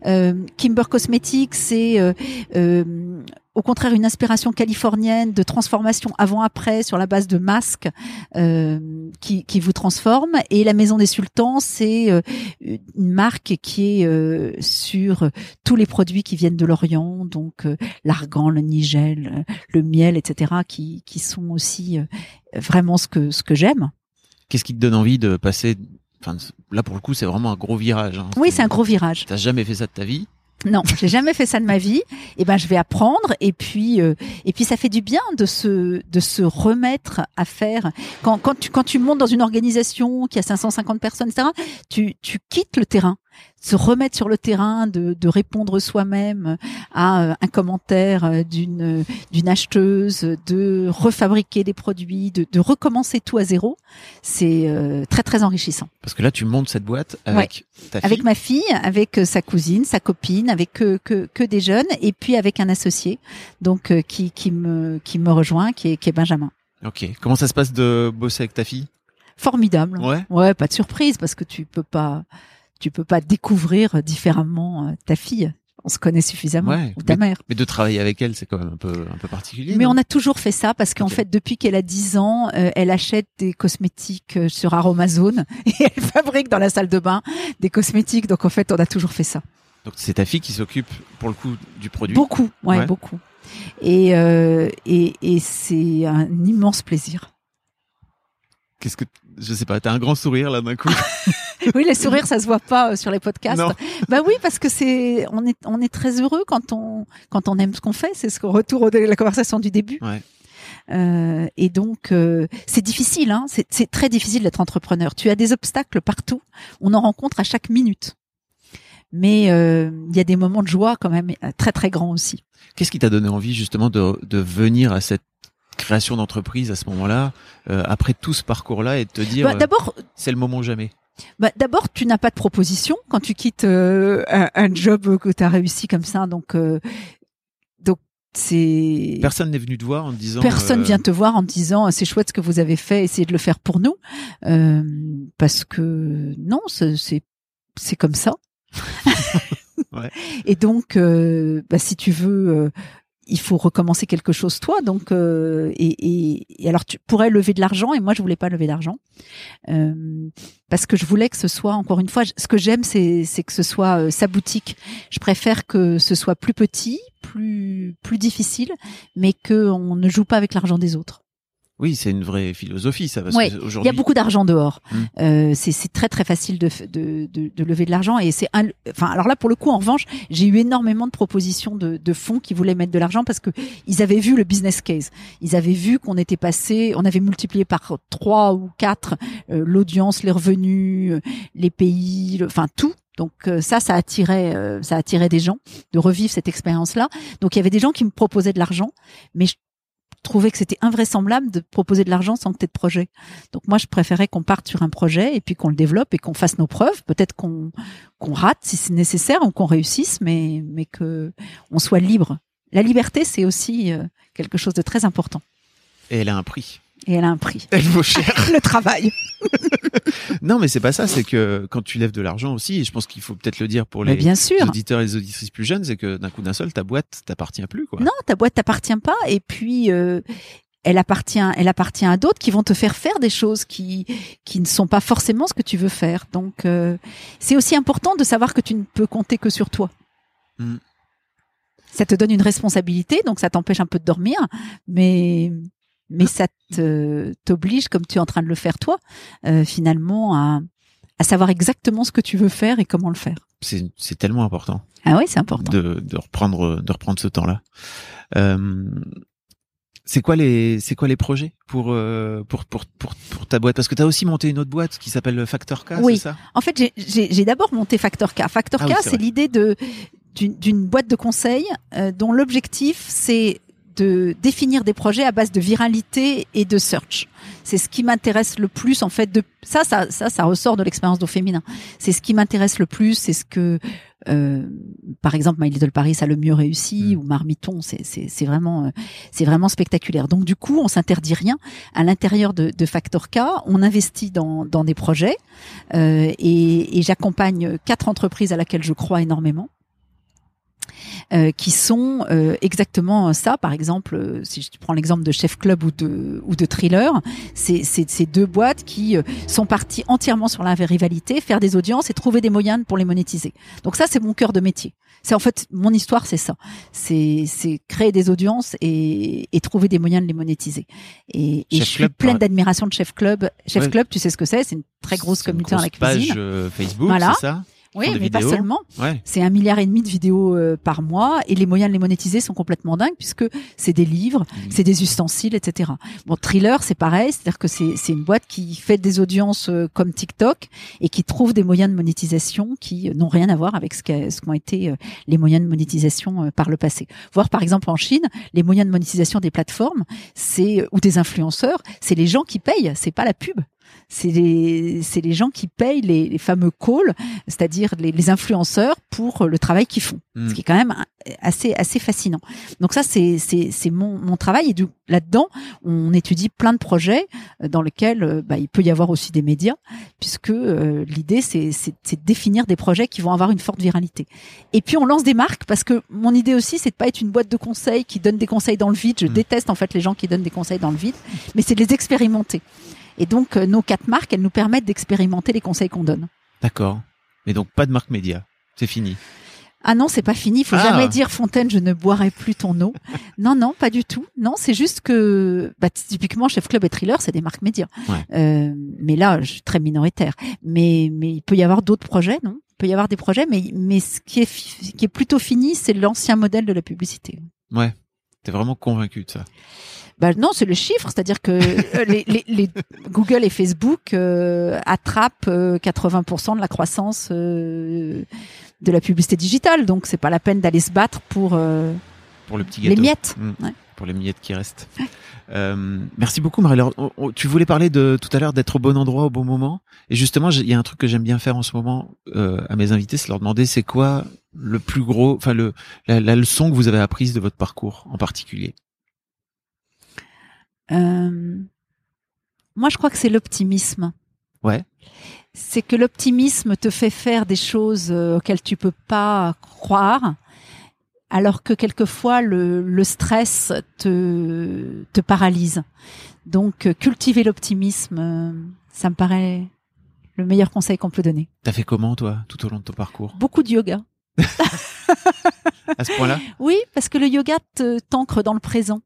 Euh, Kimber Cosmetics, c'est euh, euh, au contraire une inspiration californienne de transformation avant-après sur la base de masques euh, qui, qui vous transforme. Et la Maison des Sultans, c'est euh, une marque qui est euh, sur tous les produits qui viennent de l'Orient, donc l'argan, le nigel, le miel, etc., qui, qui sont aussi vraiment ce que ce que j'aime. Qu'est-ce qui te donne envie de passer Enfin, là pour le coup, c'est vraiment un gros virage. hein. Oui, c'est un gros virage. T'as jamais fait ça de ta vie Non, j'ai jamais fait ça de ma vie. Et ben, je vais apprendre. Et puis, euh, et puis, ça fait du bien de se de se remettre à faire. Quand quand tu quand tu montes dans une organisation qui a 550 personnes, etc. Tu tu quittes le terrain, se remettre sur le terrain, de de répondre soi-même à euh, un commentaire euh, d'une d'une acheteuse, de refabriquer des produits, de de recommencer tout à zéro. C'est euh, très très enrichissant. Parce que là, tu montes cette boîte avec ta fille. Avec ma fille, avec euh, sa cousine, sa copine, avec que, que, que des jeunes, et puis avec un associé, donc euh, qui, qui me qui me rejoint, qui est, qui est Benjamin. Ok. Comment ça se passe de bosser avec ta fille? Formidable. Ouais. Ouais, pas de surprise parce que tu peux pas tu peux pas découvrir différemment euh, ta fille. On se connaît suffisamment Ouais, ou ta mère. Mais de travailler avec elle, c'est quand même un peu un peu particulier. Mais on a toujours fait ça parce qu'en fait, depuis qu'elle a 10 ans, euh, elle achète des cosmétiques euh, sur Aromazone et elle fabrique dans la salle de bain des cosmétiques. Donc en fait, on a toujours fait ça. Donc c'est ta fille qui s'occupe pour le coup du produit? Beaucoup, ouais, Ouais. beaucoup. Et, euh, et, et c'est un immense plaisir. Qu'est-ce que je sais pas, t'as un grand sourire là d'un coup. Oui, les sourires, ça se voit pas euh, sur les podcasts. Non. Bah oui, parce que c'est, on est, on est très heureux quand on, quand on aime ce qu'on fait. C'est ce qu'on retour au- la conversation du début. Ouais. Euh, et donc, euh, c'est difficile. Hein, c'est, c'est très difficile d'être entrepreneur. Tu as des obstacles partout. On en rencontre à chaque minute. Mais euh, il y a des moments de joie quand même euh, très très grands aussi. Qu'est-ce qui t'a donné envie justement de, de venir à cette création d'entreprise à ce moment-là, euh, après tout ce parcours-là, et de te dire Bah, euh, d'abord, c'est le moment jamais. Bah, D'abord, tu n'as pas de proposition quand tu quittes euh, un, un job que tu as réussi comme ça. Donc, euh, donc c'est Personne n'est venu te voir en te disant. personne euh, vient te voir en te disant c'est chouette ce que vous avez fait, essayez de le faire pour nous, Euh, parce que non, c'est c'est c'est comme ça. Ouais. Et donc, euh, bah, si tu veux, euh, il faut recommencer quelque chose toi. Donc, euh, et, et, alors tu pourrais lever de l'argent, et moi je voulais pas lever d'argent euh, parce que je voulais que ce soit encore une fois, ce que j'aime, c'est c'est que ce soit euh, sa boutique. Je préfère que ce soit plus petit, plus plus difficile, mais que on ne joue pas avec l'argent des autres. Oui, c'est une vraie philosophie, ça. Parce Ouais, que Il y a beaucoup d'argent dehors. Mm. Euh, c'est très très facile de, de, de, de lever de l'argent et c'est un. Enfin alors là pour le coup en revanche j'ai eu énormément de propositions de, de fonds qui voulaient mettre de l'argent parce que ils avaient vu le business case. Ils avaient vu qu'on était passé, on avait multiplié par trois ou quatre euh, l'audience, les revenus, euh, les pays, le- enfin tout. Donc euh, ça, ça attirait, euh, ça attirait des gens de revivre cette expérience-là. Donc il y avait des gens qui me proposaient de l'argent, mais je trouvais que c'était invraisemblable de proposer de l'argent sans que tu de projet. Donc moi, je préférais qu'on parte sur un projet et puis qu'on le développe et qu'on fasse nos preuves. Peut-être qu'on qu'on rate si c'est nécessaire ou qu'on réussisse, mais mais que on soit libre. La liberté, c'est aussi euh, quelque chose de très important. et elle a un prix. Et elle a un prix. Elle vaut cher. Le travail. non, mais c'est pas ça. C'est que quand tu lèves de l'argent aussi, et je pense qu'il faut peut-être le dire pour les bien sûr. auditeurs et les auditrices plus jeunes, c'est que d'un coup d'un seul, ta boîte t'appartient plus, quoi. Non, ta boîte t'appartient pas. Et puis, euh, elle appartient, elle appartient à d'autres qui vont te faire faire des choses qui qui ne sont pas forcément ce que tu veux faire. Donc, euh, c'est aussi important de savoir que tu ne peux compter que sur toi. Mm. Ça te donne une responsabilité, donc ça t'empêche un peu de dormir, mais mais ça te t'oblige, comme tu es en train de le faire toi, euh, finalement à à savoir exactement ce que tu veux faire et comment le faire. C'est tellement important. Ah oui, c'est important. de, de reprendre de reprendre ce temps-là. Euh, c'est quoi les c'est quoi les projets pour euh, pour pour pour pour ta boîte? Parce que tu as aussi monté une autre boîte qui s'appelle Factor K, Oui. c'est ça? En fait, j'ai- d'abord monté Factor K. Factor Ah K, oui, c'est l'idée de d'une boîte de conseil euh, dont l'objectif c'est de définir des projets à base de viralité et de search. C'est ce qui m'intéresse le plus en fait. De ça, ça, ça, ça ressort de l'expérience d'eau féminin. C'est ce qui m'intéresse le plus. C'est ce que, euh, par exemple, My Little Paris a le mieux réussi Mm. ou Marmiton. C'est vraiment euh, c'est vraiment spectaculaire. Donc du coup, on s'interdit rien à l'intérieur de, de Factor K. On investit dans dans des projets euh, et, et j'accompagne quatre entreprises à laquelle je crois énormément. Euh, qui sont euh, exactement ça. Par exemple, euh, si je prends l'exemple de Chef Club ou de ou de Thriller, c'est ces deux boîtes qui sont parties entièrement sur la rivalité, faire des audiences et trouver des moyens pour les monétiser. Donc ça, c'est mon cœur de métier. C'est en fait mon histoire, c'est ça. C'est créer des audiences et, et trouver des moyens de les monétiser. Et, je suis Club, pleine d'admiration de Chef Club. Chef Ouais. Club, tu sais ce que c'est? C'est une très grosse communauté dans la cuisine. page euh, Facebook, Voilà. c'est ça? Oui, mais pas seulement. Ouais. C'est un milliard et demi de vidéos euh, par mois et les moyens de les monétiser sont complètement dingues puisque c'est des livres, c'est des ustensiles, etc. Bon, Thriller, c'est pareil, c'est-à-dire que c'est c'est une boîte qui fait des audiences euh, comme TikTok et qui trouve des moyens de monétisation qui euh, n'ont rien à voir avec ce qu'ont été les moyens de monétisation par le passé. Voir par exemple en Chine, les moyens de monétisation des plateformes, c'est ou des influenceurs, c'est les gens qui payent, c'est pas la pub. C'est les, c'est les gens qui payent les, les fameux calls, c'est-à-dire les, les influenceurs pour le travail qu'ils font, Mm. ce qui est quand même assez assez fascinant. Donc ça c'est c'est c'est mon mon travail et du là-dedans on étudie plein de projets euh, dans lesquels euh, bah, il peut y avoir aussi des médias puisque euh, l'idée c'est c'est c'est de définir des projets qui vont avoir une forte viralité. Et puis on lance des marques parce que mon idée aussi c'est de pas être une boîte de conseils qui donne des conseils dans le vide. Je Mm. déteste en fait les gens qui donnent des conseils dans le vide, mais c'est de les expérimenter. Et donc euh, nos quatre marques elles nous permettent d'expérimenter les conseils qu'on donne. D'accord. Mais donc pas de marque média. C'est fini. Ah non, c'est pas fini. Il faut Ah. jamais dire Fontaine, je ne boirai plus ton eau. non, non, pas du tout. Non, c'est juste que bah, typiquement Chef Club et Thriller, c'est des marques médias. Ouais. Euh, mais là, je suis très minoritaire. Mais mais il peut y avoir d'autres projets, non? Il peut y avoir des projets, mais mais ce qui est ce qui est plutôt fini, c'est l'ancien modèle de la publicité. Ouais. T'es vraiment convaincu de ça. Bah non, c'est le chiffre, c'est-à-dire que euh, les, les, les Google et Facebook euh, attrapent euh, 80% de la croissance euh, de la publicité digitale, donc c'est pas la peine d'aller se battre pour euh, Pour le petit les miettes. Mm. Ouais. pour les miettes qui restent. Euh, merci beaucoup, Marie-Laure. Oh, oh, Tu voulais parler de tout à l'heure d'être au bon endroit au bon moment. Et justement, il y a un truc que j'aime bien faire en ce moment euh, à mes invités, c'est leur demander c'est quoi le plus gros, enfin le la, la leçon que vous avez apprise de votre parcours en particulier. Euh, moi, je crois que c'est l'optimisme. Ouais. C'est que l'optimisme te fait faire des choses euh, auxquelles tu peux pas croire, alors que quelquefois le, le stress te, te paralyse. Donc, euh, cultiver l'optimisme, ça me paraît le meilleur conseil qu'on peut donner. T'as fait comment toi tout au long de ton parcours? Beaucoup de yoga. À ce point-là? Oui, parce que le yoga te t'ancre dans le présent.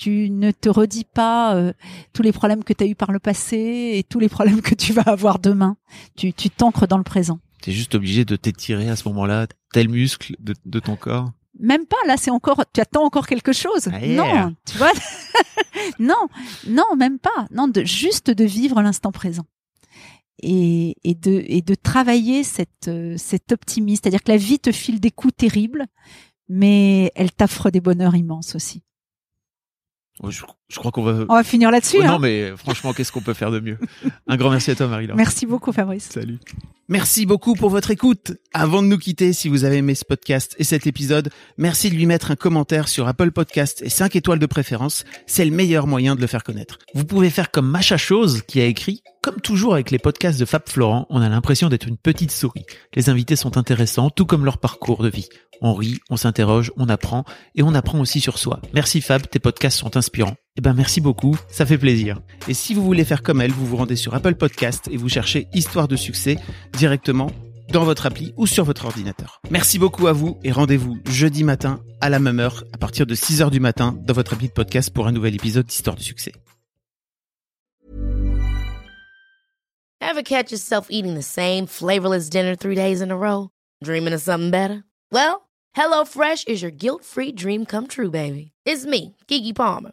Tu ne te redis pas euh, tous les problèmes que tu as eu par le passé et tous les problèmes que tu vas avoir demain. Tu tu t'ancres dans le présent. T'es juste obligé de t'étirer à ce moment-là tel muscle de, de ton corps. Même pas, là, c'est encore, tu attends encore quelque chose. Ah, yeah. Non, tu vois. non, non, même pas. Non, de, juste de vivre l'instant présent. Et, et de, et de travailler cette, euh, cet optimisme. C'est-à-dire que la vie te file des coups terribles, mais elle t'offre des bonheurs immenses aussi. Oh, Je, crois qu'on va. On va finir là-dessus. Oh, hein. non, mais franchement, qu'est-ce qu'on peut faire de mieux? Un grand merci à toi, Marie-Laure. Merci beaucoup, Fabrice. Salut. Merci beaucoup pour votre écoute. Avant de nous quitter, si vous avez aimé ce podcast et cet épisode, merci de lui mettre un commentaire sur Apple Podcast et 5 étoiles de préférence. C'est le meilleur moyen de le faire connaître. Vous pouvez faire comme Macha Chose qui a écrit comme toujours avec les podcasts de Fab Florent, on a l'impression d'être une petite souris. Les invités sont intéressants, tout comme leur parcours de vie. On rit, on s'interroge, on apprend, et on apprend aussi sur soi. Merci Fab, tes podcasts sont inspirants. Eh ben merci beaucoup, ça fait plaisir. Et si vous voulez faire comme elle, vous vous rendez sur Apple Podcast et vous cherchez Histoire de succès directement dans votre appli ou sur votre ordinateur. Merci beaucoup à vous et rendez-vous jeudi matin à la même heure à partir de 6h du matin dans votre appli de podcast pour un nouvel épisode d'Histoire de succès. Ever catch yourself eating the same flavorless dinner three days in a row? Dreaming of something better? Well, HelloFresh is your guilt-free dream come true, baby. It's me, Kiki Palmer.